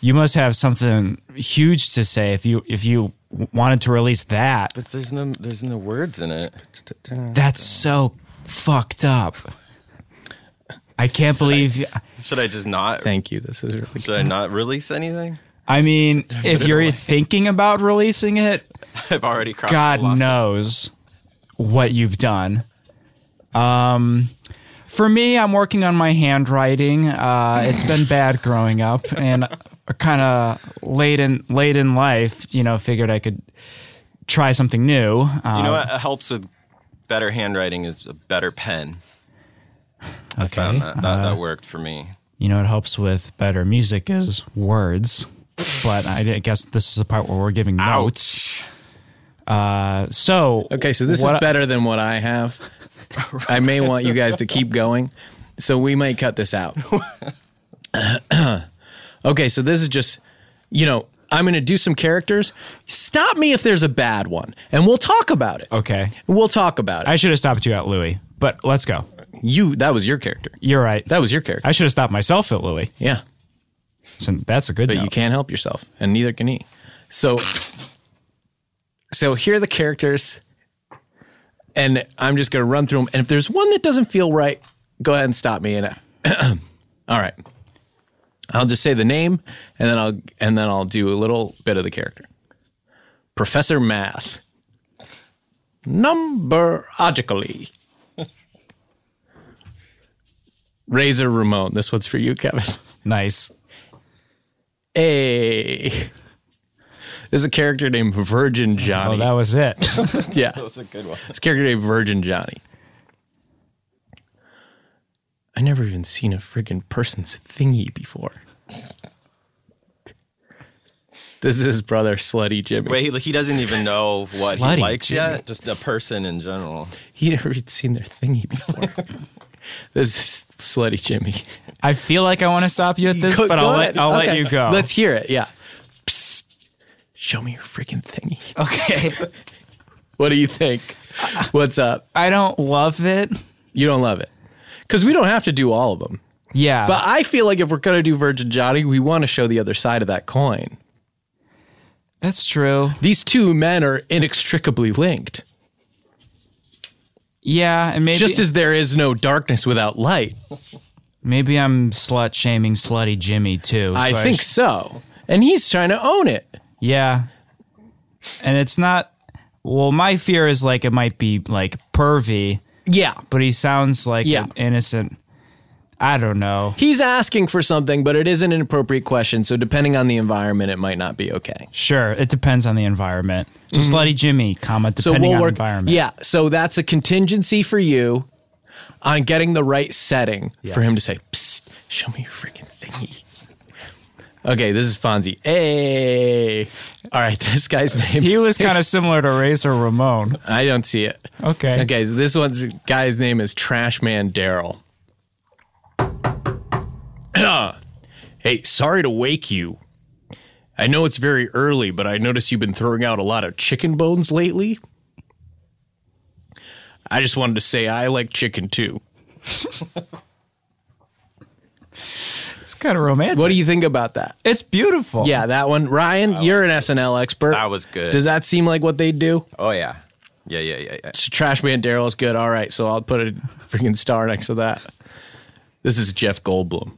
You must have something huge to say if you if you wanted to release that. But there's no there's no words in it. That's so fucked up. I can't believe. Should I just not? Thank you. This is really Should good. I not release anything? I mean, if you're thinking about releasing it, I've already crossed. the God line. knows what you've done. Um, for me, I'm working on my handwriting. Uh, it's been bad growing up, and kind of late in late in life, you know, figured I could try something new. Uh, You know what helps with better handwriting is a better pen. I okay. found that. That, uh, that worked for me. you know, it helps with better music is words. But I guess this is the part where we're giving notes. Uh, so Okay, so this what is better than what I have. I may want you guys to keep going, so we might cut this out. okay, so this is just, you know, I'm going to do some characters. Stop me if there's a bad one, and we'll talk about it. Okay, We'll talk about it. I should have stopped you at Louis, but let's go. You, that was your character. You're right. That was your character. I should have stopped myself at Louis. yeah, So that's a good. but note. you can't help yourself, and neither can he. So, so here are the characters, and I'm just going to run through them. And if there's one that doesn't feel right, go ahead and stop me. And all right, I'll just say the name, and then I'll and then I'll do a little bit of the character. Professor Math, numberologically. Razor Ramon. This one's for you, Kevin. Nice. A. There's a character named Virgin oh, Johnny. Oh, that was it. yeah, That was a good one. this character named Virgin Johnny. I never even seen a friggin' person's thingy before. This is his brother, Slutty Jimmy. Wait, he, he doesn't even know what Slutty he likes Jimmy. yet. Just a person in general. He never even seen their thingy before. this is Slutty Jimmy. I feel like I want to stop you at this, Go- but go I'll ahead. let I'll Okay. let you go. Let's hear it. Yeah. Psst. Show me your freaking thingy. okay. What do you think? What's up? I don't love it. You don't love it. Because we don't have to do all of them. Yeah, But I feel like if we're going to do Virgin Johnny, we want to show the other side of that coin. that's true. These two men are inextricably linked. Yeah, and maybe Just as there is no darkness without light. maybe I'm slut shaming slutty Jimmy too. I so think sh- so. And he's trying to own it. yeah, and it's not. Well, my fear is like it might be like pervy, Yeah. but he sounds like Yeah. an innocent. I don't know. He's asking for something, but it isn't an inappropriate question. So depending on the environment, it might not be okay. Sure, it depends on the environment. So slutty Jimmy, comma Mm-hmm. So depending we'll on work. environment. Yeah. So that's a contingency for you on getting the right setting for him to say, Psst, show me your freaking thingy. Okay, this is Fonzie. Hey. All right, this guy's name. He was kind of similar to Razor Ramon. I don't see it. Okay. Okay, so this one's guy's name is Trashman Daryl. hey, sorry to wake you. I know it's very early, but I notice you've been throwing out a lot of chicken bones lately. I just wanted to say I like chicken too. It's kind of romantic. What do you think about that? It's beautiful. Yeah, that one. Ryan, you're an SNL expert. That was good. Does that seem like what they'd do? Oh yeah, yeah, yeah, yeah, yeah. So Trashman Daryl is good. All right, so I'll put a freaking star next to that. This is Jeff Goldblum.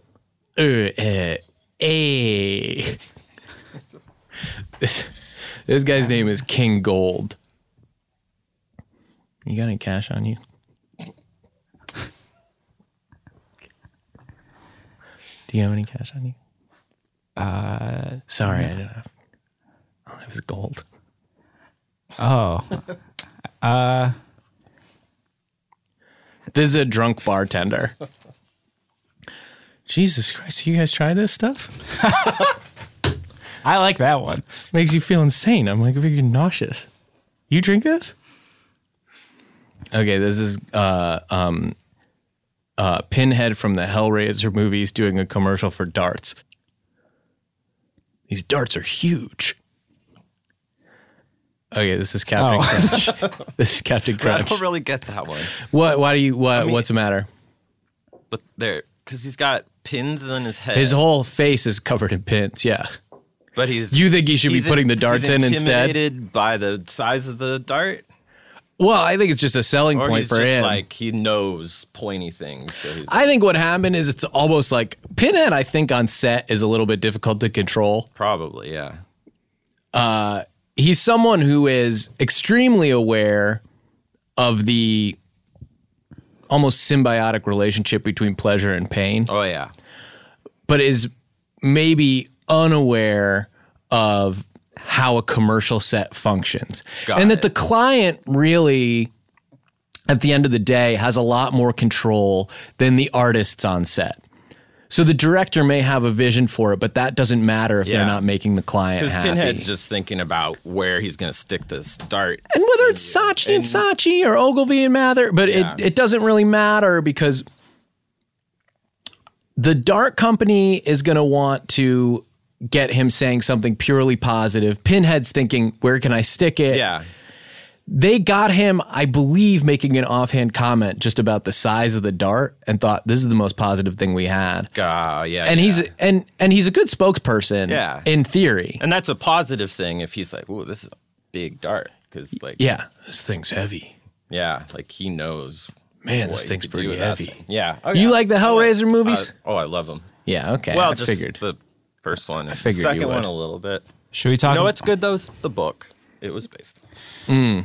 Uh, uh, hey. This, this guy's name is King Gold. You got any cash on you? Do you have any cash on you? Uh, sorry, I don't have. Oh, it was gold. Oh. Uh, This is a drunk bartender. Jesus Christ, you guys try this stuff? I like that one. Makes you feel insane. I'm like freaking nauseous. You drink this? Okay, this is uh um uh Pinhead from the Hellraiser movies doing a commercial for darts. These darts are huge. Okay, this is Captain Crunch. this is Captain Crunch. I don't really get that one. What? Why do you? What? mean- what's the matter? But there, because he's got pins in his head. His whole face is covered in pins. Yeah. But he's You think he should be putting the darts in instead? by the size of the dart, Well, I think it's just a selling or point he's for just him. like he knows pointy things. So he's I think what happened is it's almost like Pinhead. I think on set is a little bit difficult to control. probably yeah. Uh, he's someone who is extremely aware of the almost symbiotic relationship between pleasure and pain. Oh yeah, but is maybe unaware of how a commercial set functions. Got and that it. the client really, at the end of the day, has a lot more control than the artists on set. So the director may have a vision for it, but that doesn't matter if Yeah. they're not making the client happy. Pinhead's just thinking about where he's gonna stick this dart. and whether it's Saatchi and, Saatchi or Ogilvy and Mather, but Yeah. it, it doesn't really matter because the Dart Company is going to want to get him saying something purely positive. Pinhead's thinking, where can I stick it? Yeah, They got him, I believe, making an offhand comment just about the size of the dart and thought this is the most positive thing we had. uh, yeah, And yeah. he's and and he's a good spokesperson Yeah. in theory. and that's a positive thing if he's like, "Ooh, this is a big dart," because like, Yeah, this thing's heavy. yeah, like he knows. Man, this thing's pretty heavy. thing. Yeah. Oh, You like the Hellraiser movies? Uh, oh, I love them. yeah, okay. Well, I just figured. the first one. I figured you second one a little bit. Should we talk? No, it's good though. It's the book. It was based. Hmm.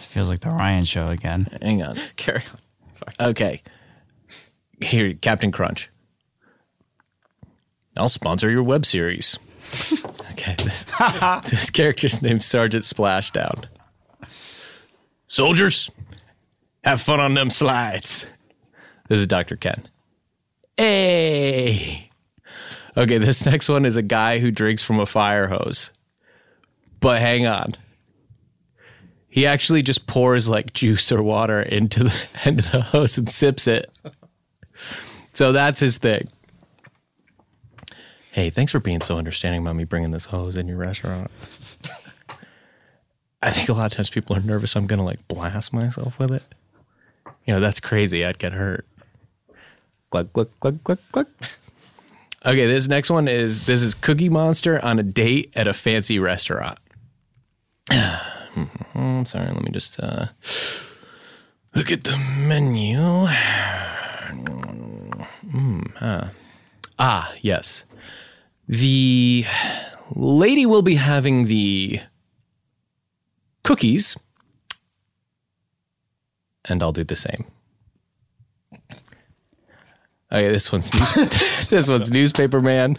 feels like the Ryan show again. Hang on. Carry on. Sorry. Okay. Here, Captain Crunch. I'll sponsor your web series. okay. This, this character's named Sergeant Splashdown. Soldiers, have fun on them slides. This is Dr. Ken. Hey. Okay, this next one is a guy who drinks from a fire hose. But hang on. He actually just pours like juice or water into the into the hose and sips it. So that's his thing. Hey, thanks for being so understanding about me bringing this hose in your restaurant. I think a lot of times people are nervous I'm going to like blast myself with it. You know, that's crazy. I'd get hurt. Glug, glug, glug, glug, glug. Okay, this next one is this is Cookie Monster on a date at a fancy restaurant. I'm sorry, let me just uh, look at the menu. Mm, huh. Ah, yes. The lady will be having the cookies, and I'll do the same. Okay, this one's news- this one's newspaper man.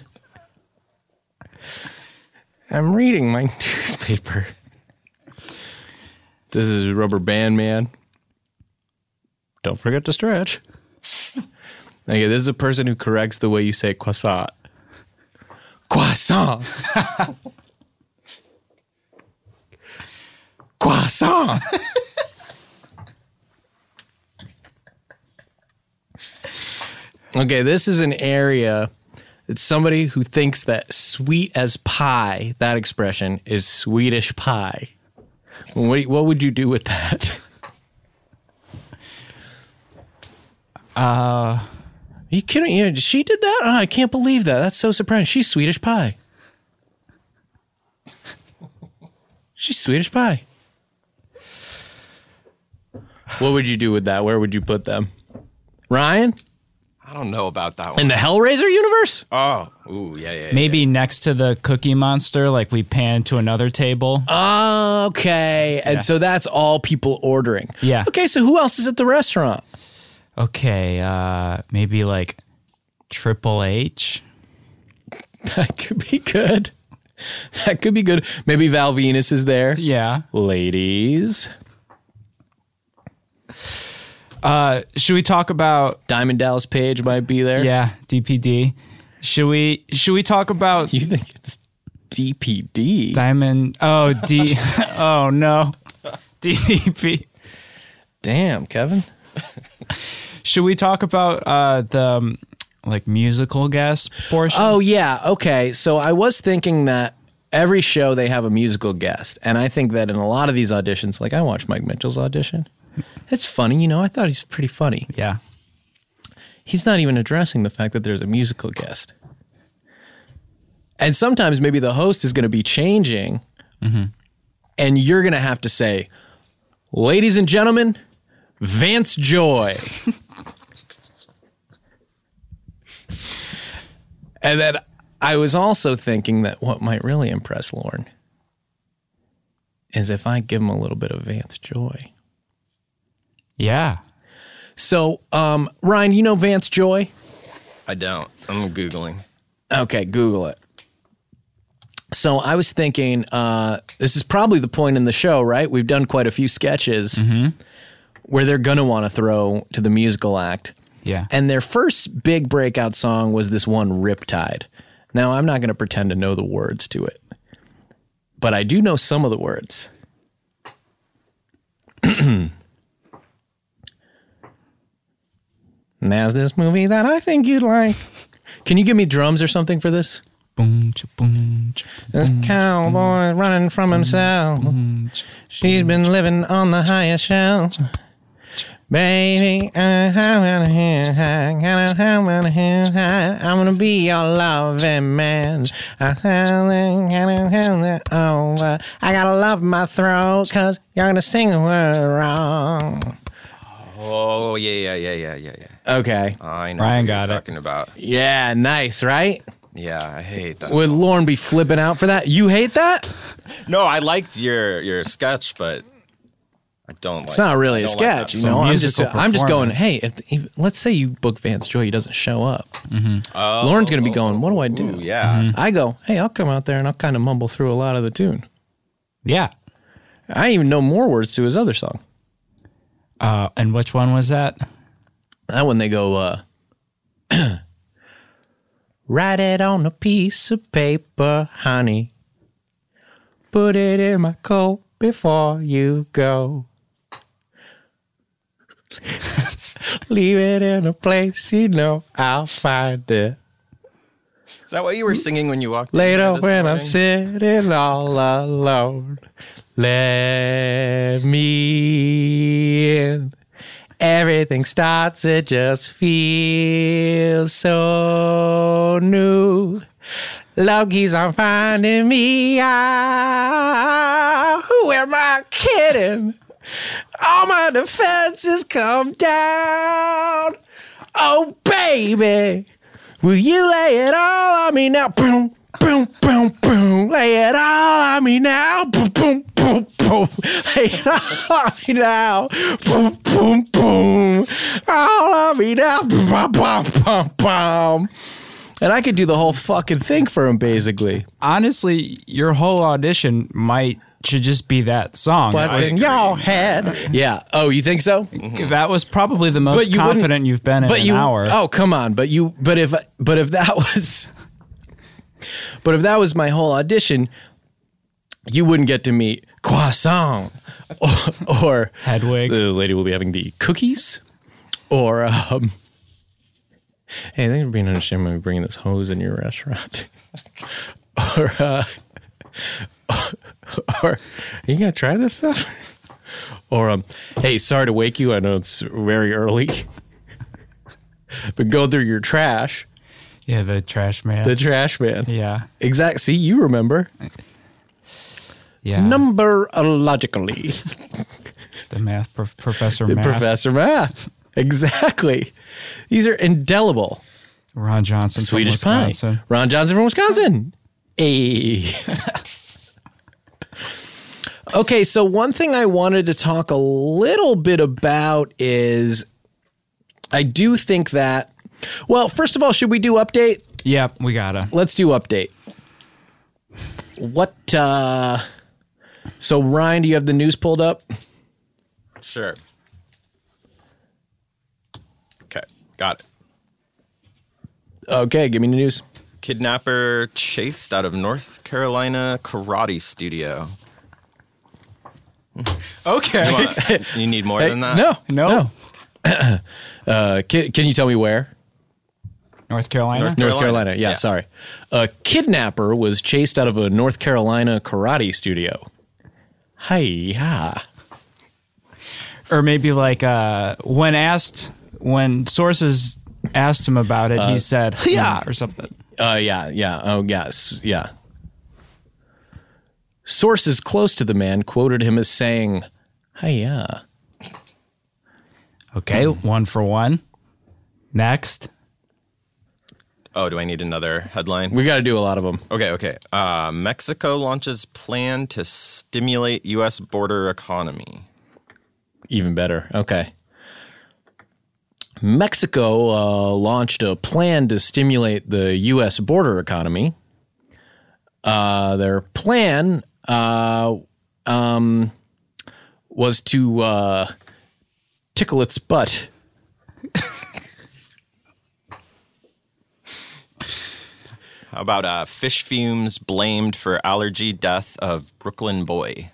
I'm reading my newspaper. This is Rubber Band Man. Don't forget to stretch. Okay, this is a person who corrects the way you say croissant. Croissant. croissant. Okay, this is an area. It's somebody who thinks that sweet as pie, that expression, is Swedish pie. What, what would you do with that? Uh, Are you kidding? Yeah, she did that? Oh, I can't believe that. That's so surprising. She's Swedish pie. She's Swedish pie. What would you do with that? Where would you put them? Ryan? I don't know about that one. In the Hellraiser universe? oh, ooh, yeah, yeah. yeah. Maybe next to the Cookie Monster, like we pan to another table. Okay. And so that's all people ordering. Yeah. Okay, so who else is at the restaurant? Okay, uh, maybe like Triple H. That could be good. That could be good. Maybe Val Venis is there. Yeah. Ladies. Uh, should we talk about Diamond Dallas Page might be there. yeah DPD? Should we should we talk about You think it's DPD? Diamond? Oh D. oh no, DP. Damn, Kevin. Should we talk about uh the um, like musical guest portion? Oh yeah, okay. So I was thinking that every show they have a musical guest, and I think that in a lot of these auditions, like I watched Mike Mitchell's audition, it's funny. You know, I thought he's pretty funny. Yeah. He's not even addressing the fact that there's a musical guest. And sometimes maybe the host is going to be changing, mm-hmm. and you're going to have to say, "Ladies and gentlemen, Vance Joy." and then I was also thinking that what might really impress Lorne is if I give him a little bit of Vance Joy. Yeah. So, um, Ryan, you know Vance Joy? I don't. I'm googling. Okay, Google it. So I was thinking, uh, this is probably the point in the show, right? We've done quite a few sketches where they're gonna want to throw to the musical act. Yeah. And their first big breakout song was this one, Riptide. Now, I'm not going to pretend to know the words to it, but I do know some of the words. Now's this movie that I think you'd like. Can you give me drums or something for this? boom, cha, boom, cha, This cowboy running from himself. She's been living on the highest shelf. Baby, I'm gonna be your loving man. Oh, uh, I gotta love my throat, cause you're gonna sing the word wrong. Oh yeah, yeah, yeah, yeah, yeah, yeah. Okay. I know Ryan what got you're it. talking about. Yeah, nice, right? Yeah, I hate that. Would Lorne be flipping out for that? You hate that? no, I liked your your sketch, but I don't. It's not really a sketch, you know. I'm just, musical I'm just going. Hey, if, if let's say you book Vance Joy, he doesn't show up. Mm-hmm. Lorne's gonna be oh, going. What do I do? Ooh, yeah. I go. Hey, I'll come out there and I'll kind of mumble through a lot of the tune. Yeah. I even know more words to his other song. Uh, and which one was that? That one they go. uh Write it on a piece of paper, honey. Put it in my coat before you go. Leave it in a place you know I'll find it. Is that what you were singing when you walked in Later here this when I'm sitting all alone, let me in. Everything starts, it just feels so new. Love keeps on finding me out. Who am I kidding? All my defenses come down. Oh, baby. Will you lay it all on me now? Boom, boom, boom, boom. Lay it all on me now. Boom, boom, boom, boom. Lay it all on me now. Boom, boom, boom. All on me now. Boom, boom, boom, boom. And I could do the whole fucking thing for him, basically. Honestly, your whole audition might should just be that song. What's in your head? Yeah. Oh, you think so? Mm-hmm. that was probably the most you confident you've been in but an you, hour. Oh, come on. But you, but if, but if that was, but if that was my whole audition, you wouldn't get to meet croissant or, or Hedwig. The lady will be having the cookies, or um, hey, thanks for being understanding me bringing this hose in your restaurant, or uh, or you gonna try this stuff? Or um, hey, sorry to wake you. I know it's very early, but go through your trash. Yeah, the trash man. The trash man. yeah. Exact. See, you remember Yeah. numberologically. Uh, the math prof- professor The math. Professor Math. Exactly. These are indelible. Ron Johnson Swedish from pie. Wisconsin. Ron Johnson from Wisconsin. Hey. okay, so one thing I wanted to talk a little bit about is I do think that well, first of all, should we do update? Yep, we gotta. Let's do update. What uh so Ryan, do you have the news pulled up? Sure. Okay, got it. Okay, give me the news. Kidnapper chased out of North Carolina karate studio. Okay. You, want- you need more than that? No, No. no. uh, can, can you tell me where? North Carolina. North North Carolina. Carolina. Yeah, Yeah. sorry. A kidnapper was chased out of a North Carolina karate studio. Hi-ya. or maybe like uh, when asked when sources asked him about it, he said "yeah" or something. Uh, yeah, yeah. Oh, yes, yeah. Sources close to the man quoted him as saying, "Hiya." Okay, one for one. Next, Oh, do I need another headline? We got to do a lot of them. Okay, okay. Uh, Mexico launches plan to stimulate U.S. border economy. Even better. Okay. Mexico uh, launched a plan to stimulate the U.S. border economy. Uh, their plan uh, um, was to uh, tickle its butt. About uh, fish fumes blamed for allergy death of Brooklyn boy?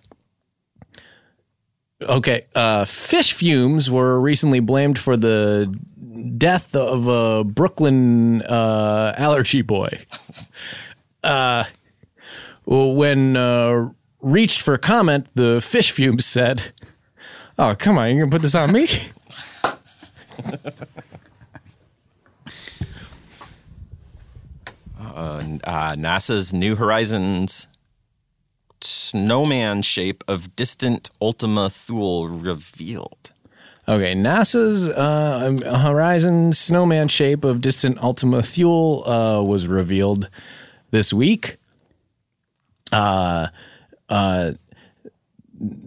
Okay, uh, fish fumes were recently blamed for the death of a Brooklyn uh, allergy boy. Uh, when uh, reached for comment, the fish fumes said, "Oh, come on, you're gonna put this on me." Uh, NASA's New Horizons snowman shape of distant Ultima Thule revealed. Okay, NASA's uh, Horizon snowman shape of distant Ultima Thule uh, was revealed this week. Uh, uh,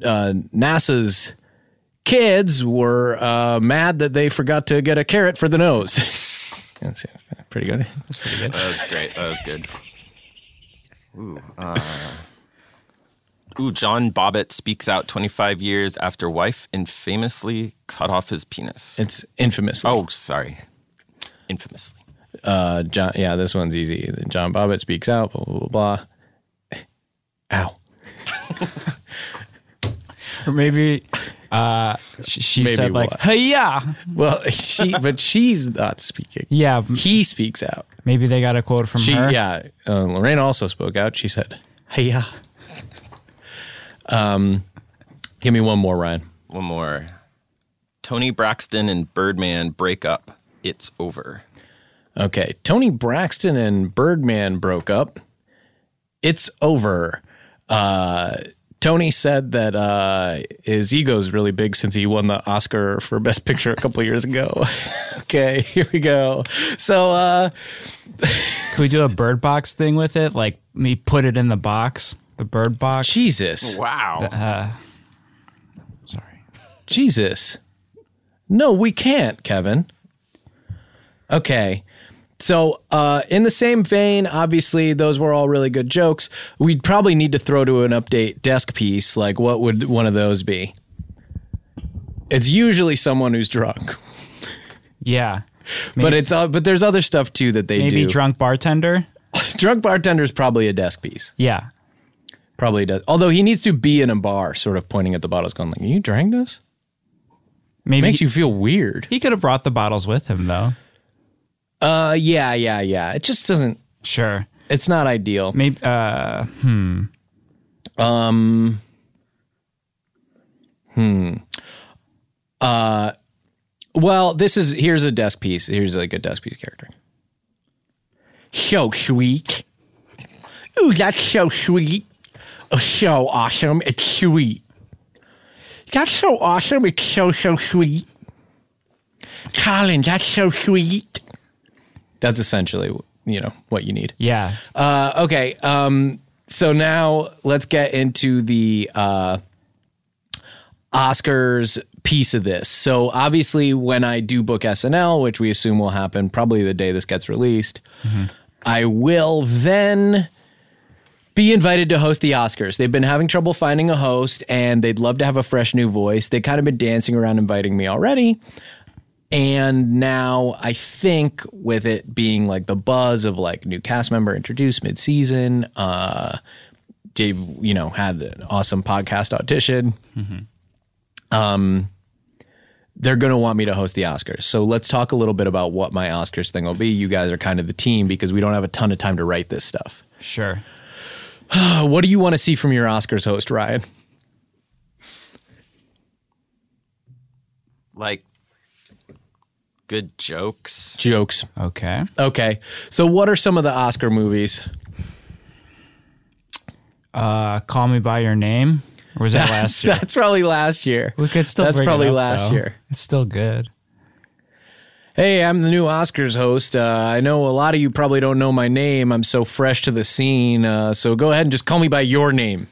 uh, NASA's kids were uh, mad that they forgot to get a carrot for the nose. That's pretty good. That's pretty good. That was great. That was good. Ooh, uh, ooh, John Bobbitt speaks out 25 years after wife infamously cut off his penis. It's infamous. Oh, sorry. Infamously. uh, John. Yeah, this one's easy. John Bobbitt speaks out. Blah blah blah. blah. Ow. or maybe uh, she, she Maybe said like what? "yeah." Well, she, but she's not speaking. Yeah, He speaks out. maybe they got a quote from She, her. yeah. Uh, Lorena also spoke out. She said, "Hey, yeah." Um, give me one more, Ryan. One more. Toni Braxton and Birdman break up. It's over. Okay, Toni Braxton and Birdman broke up. It's over. Uh, Toni said that uh, his ego's really big since he won the Oscar for Best Picture a couple years ago. okay, here we go. So, uh, Could we do a bird box thing with it? Like me put it in the box, the bird box. Jesus, Wow. Uh, Sorry. Jesus. No, we can't, Kevin. Okay. So, uh, in the same vein, obviously, those were all really good jokes. We'd probably need to throw to an update desk piece. Like, what would one of those be? It's usually someone who's drunk, Yeah. but it's uh, but there's other stuff too that they Maybe do. drunk bartender. drunk bartender is probably a desk piece. Yeah. Probably does. Although he needs to be in a bar, sort of pointing at the bottles, going like, "You drank this?" Maybe it Makes he, you feel weird. he could have brought the bottles with him though. Uh, yeah, yeah, yeah. It just doesn't. Sure. It's not ideal. Maybe. Uh, hmm. Um. Hmm. Uh. Well, this is here's a desk piece. Here's like a desk piece character. So sweet. Ooh, that's so sweet. Oh, so awesome. It's sweet. That's so awesome. It's so so sweet. Colin, that's so sweet. That's essentially you know what you need. yeah. Uh, okay. Um, so now let's get into the uh, Oscars piece of this. So obviously, when I do book SNL, which we assume will happen probably the day this gets released, I will then be invited to host the Oscars. They've been having trouble finding a host, and they'd love to have a fresh new voice. They kind of been dancing around inviting me already. And now I think with it being like the buzz of like new cast member introduced mid season, uh Dave, you know, had an awesome podcast audition. Um they're going to want me to host the Oscars. So let's talk a little bit about what my Oscars thing will be. You guys are kind of the team because we don't have a ton of time to write this stuff. Sure. What do you want to see from your Oscars host, Ryan? Like good jokes. Jokes. Okay. Okay. So what are some of the Oscar movies? Uh, Call Me by Your Name. Or was that last year? That's probably last year. We could still. That's bring it probably up, last though. year. It's still good. Hey, I'm the new Oscars host. Uh, I know a lot of you probably don't know my name. I'm so fresh to the scene. Uh, so go ahead and just call me by your name.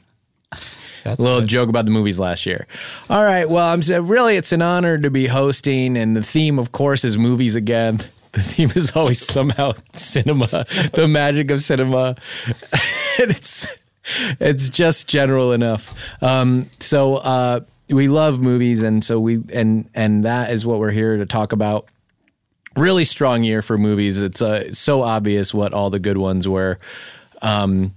That's A little good. joke about the movies last year. All right. Well, I'm really it's an honor to be hosting, and the theme, of course, is movies again. The theme is always somehow cinema, the magic of cinema, and it's it's just general enough. Um, so uh, we love movies, and so we and and that is what we're here to talk about. Really strong year for movies. It's uh, so obvious what all the good ones were. Um,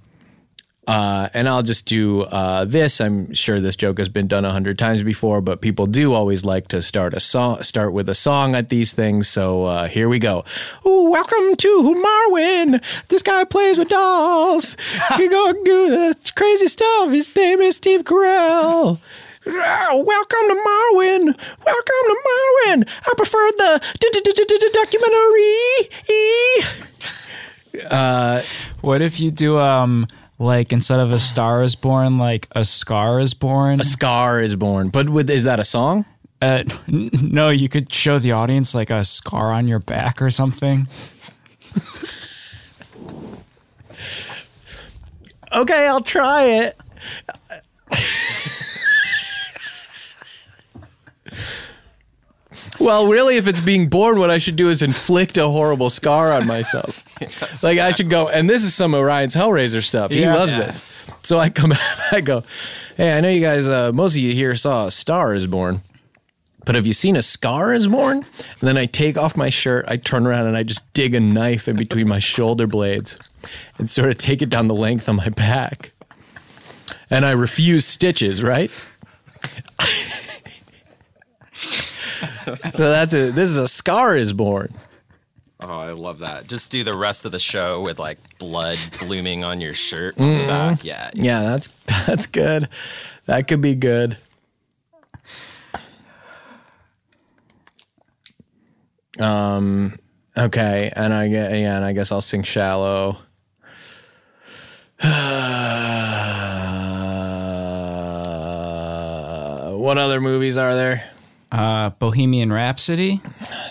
uh, and I'll just do uh, this. I'm sure this joke has been done a hundred times before, but people do always like to start a song, start with a song at these things. So uh, here we go. Ooh, welcome to Marwen. This guy plays with dolls. He gonna do the crazy stuff. His name is Steve Carell. Welcome to Marwen. Welcome to Marwen. I prefer the documentary. What if you do um like instead of a star is born, like a scar is born? A scar is born. But with is that a song? Uh, n- no, you could show the audience like a scar on your back or something. Okay, I'll try it. well, really, if it's being born, what I should do is inflict a horrible scar on myself. Like I should go, and this is some of Ryan's Hellraiser stuff. He Yeah. loves Yes. this. So I come out, I go, hey, I know you guys, uh, most of you here saw a Star is Born. But have you seen a scar is born? And then I take off my shirt, I turn around and I just dig a knife in between my shoulder blades and sort of take it down the length of my back. And I refuse stitches, right? so that's a this is a scar is born. Oh, I love that. Just do the rest of the show with like blood blooming on your shirt on the back. Yeah. Yeah, that's that's good. That could be good. Um okay, and I get yeah, and I guess I'll sing shallow. what other movies are there? Uh, Bohemian Rhapsody.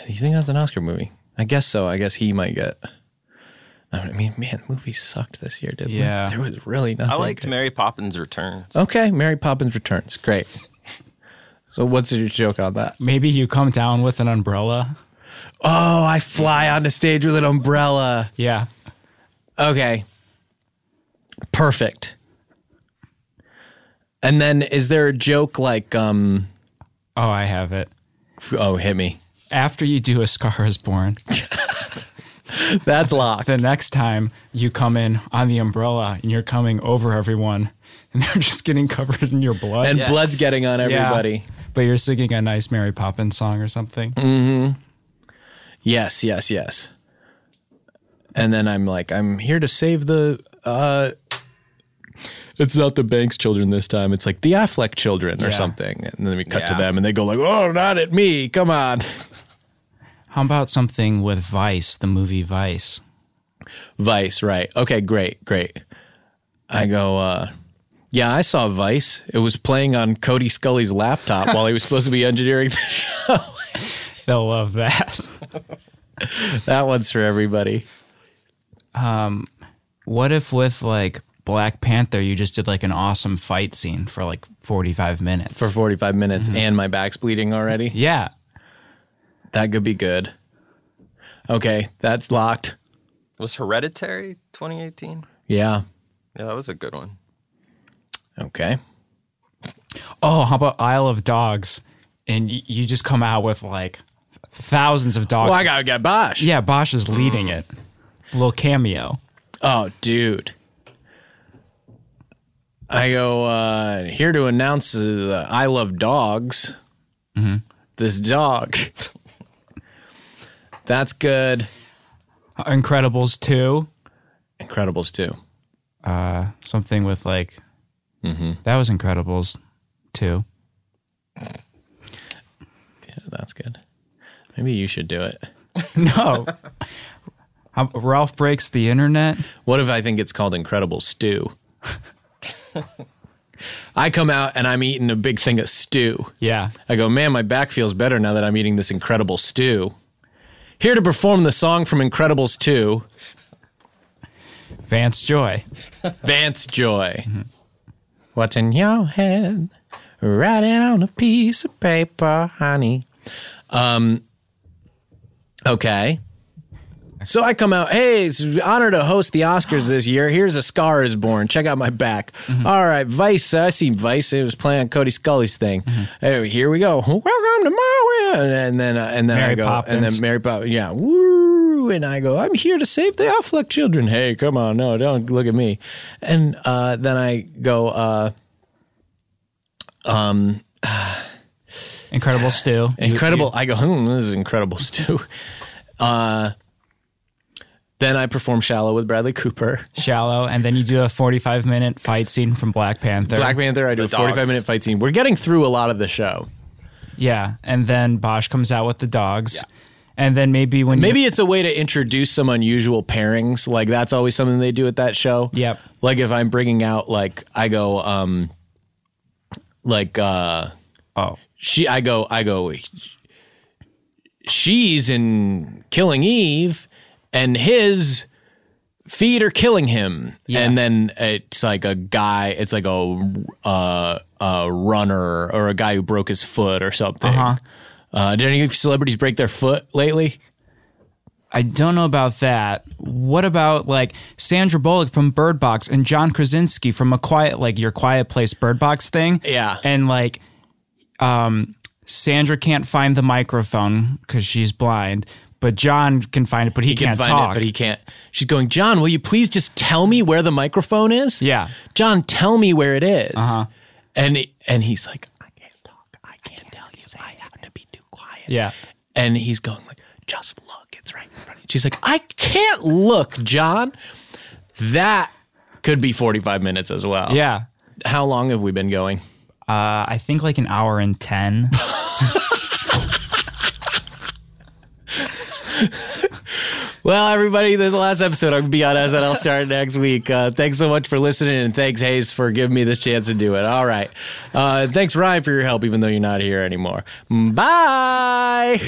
You think that's an Oscar movie? I guess so. I guess he might get. I mean, man, movies sucked this year, didn't Yeah. they? There was really nothing. I liked good. Mary Poppins Returns. Okay, Mary Poppins Returns. Great. So what's your joke on that? Maybe you come down with an umbrella. Oh, I fly on the stage with an umbrella. Yeah. Okay. Perfect. And then is there a joke like um Oh, I have it. oh hit me. After you do a Scar is Born, That's locked. the next time you come in on the umbrella and you're coming over everyone and they're just getting covered in your blood. and Yes. blood's getting on Yeah. everybody. But you're singing a nice Mary Poppins song or something. Yes, yes, yes. And then I'm like, I'm here to save the uh it's not the Banks children this time. It's like the Affleck children or Yeah. something. And then we cut to them and they go like, "Oh, not at me. Come on." How about something with Vice, the movie Vice? Vice, right. Okay, great, great. I go, uh, yeah, I saw Vice. It was playing on Cody Scully's laptop while he was supposed to be engineering the show. They'll love that. that one's for everybody. Um, What if with like Black Panther, you just did like an awesome fight scene for like 45 minutes? For 45 minutes and my back's bleeding already. yeah. That could be good. Okay, that's locked. Was Hereditary 2018? Yeah. Yeah, that was a good one. Okay. Oh, how about Isle of Dogs? And y- you just come out with like thousands of dogs. Well, I gotta get Bosch. yeah, Bosch is leading it. A little cameo. Oh, dude. I go uh, here to announce uh, the I Love Dogs this dog. That's good. Incredibles 2. Incredibles too. Uh, something with like. Mm-hmm. That was Incredibles 2. Yeah, that's good. Maybe you should do it. No. Um, Ralph breaks the internet. What if I think it's called Incredible Stew? I come out and I'm eating a big thing of stew. Yeah. I go, man, my back feels better now that I'm eating this incredible stew. Here to perform the song from Incredibles 2, Vance Joy. Vance Joy. What's in your head? Write it on a piece of paper, honey. Um. Okay. So I come out, hey, it's an honor to host the Oscars this year. Here's a Scar is Born. Check out my back. All right, Vice. I seen Vice. It was playing Cody Scully's thing. Hey, here we go. Welcome to my world. And then, uh, and then I Mary go, and then Mary Poppins. Yeah, woo. And I go, I'm here to save the Affleck children. Hey, come on, no, don't look at me. And uh, then I go, uh, Incredible Stew. incredible. I go, hmm, this is incredible stew. Uh, then I perform "Shallow" with Bradley Cooper. Shallow. And then you do a 45 minute fight scene from Black Panther. Black Panther. I do a forty-five dogs. minute fight scene. We're getting through a lot of the show. Yeah. And then Bosch comes out with the dogs. And then maybe when Maybe it's a way to introduce some unusual pairings. Like that's always something they do at that show. Yep. Like if I'm bringing out, like I go, um, like uh, Oh. she, I go, I go. She's in Killing Eve, and his feet are killing him. Yeah. And then it's like a guy. It's like a uh, a runner or a guy who broke his foot or something. Uh-huh. Uh, did any celebrities break their foot lately? I don't know about that. What about like Sandra Bullock from Bird Box and John Krasinski from a quiet like your quiet place Bird Box thing? Yeah. And like um Sandra can't find the microphone because she's blind, but John can find it, but he, He can can't find talk. it, but he can't. She's going, John, will you please just tell me where the microphone is? Yeah. John, tell me where it is. Uh-huh. And and he's like, I can't talk. I can't tell you. I happen to be too quiet. yeah. And he's going like, just look. It's right in front of you. She's like, I can't look, John. That could be 45 minutes as well. Yeah. How long have we been going? Uh, I think like an hour and 10. Well, everybody, this is the last episode. I'm going to be on SNL starting next week. Uh, thanks so much for listening, and thanks, Hayes, for giving me this chance to do it. All right. Uh, thanks, Ryan, for your help, even though you're not here anymore. Bye.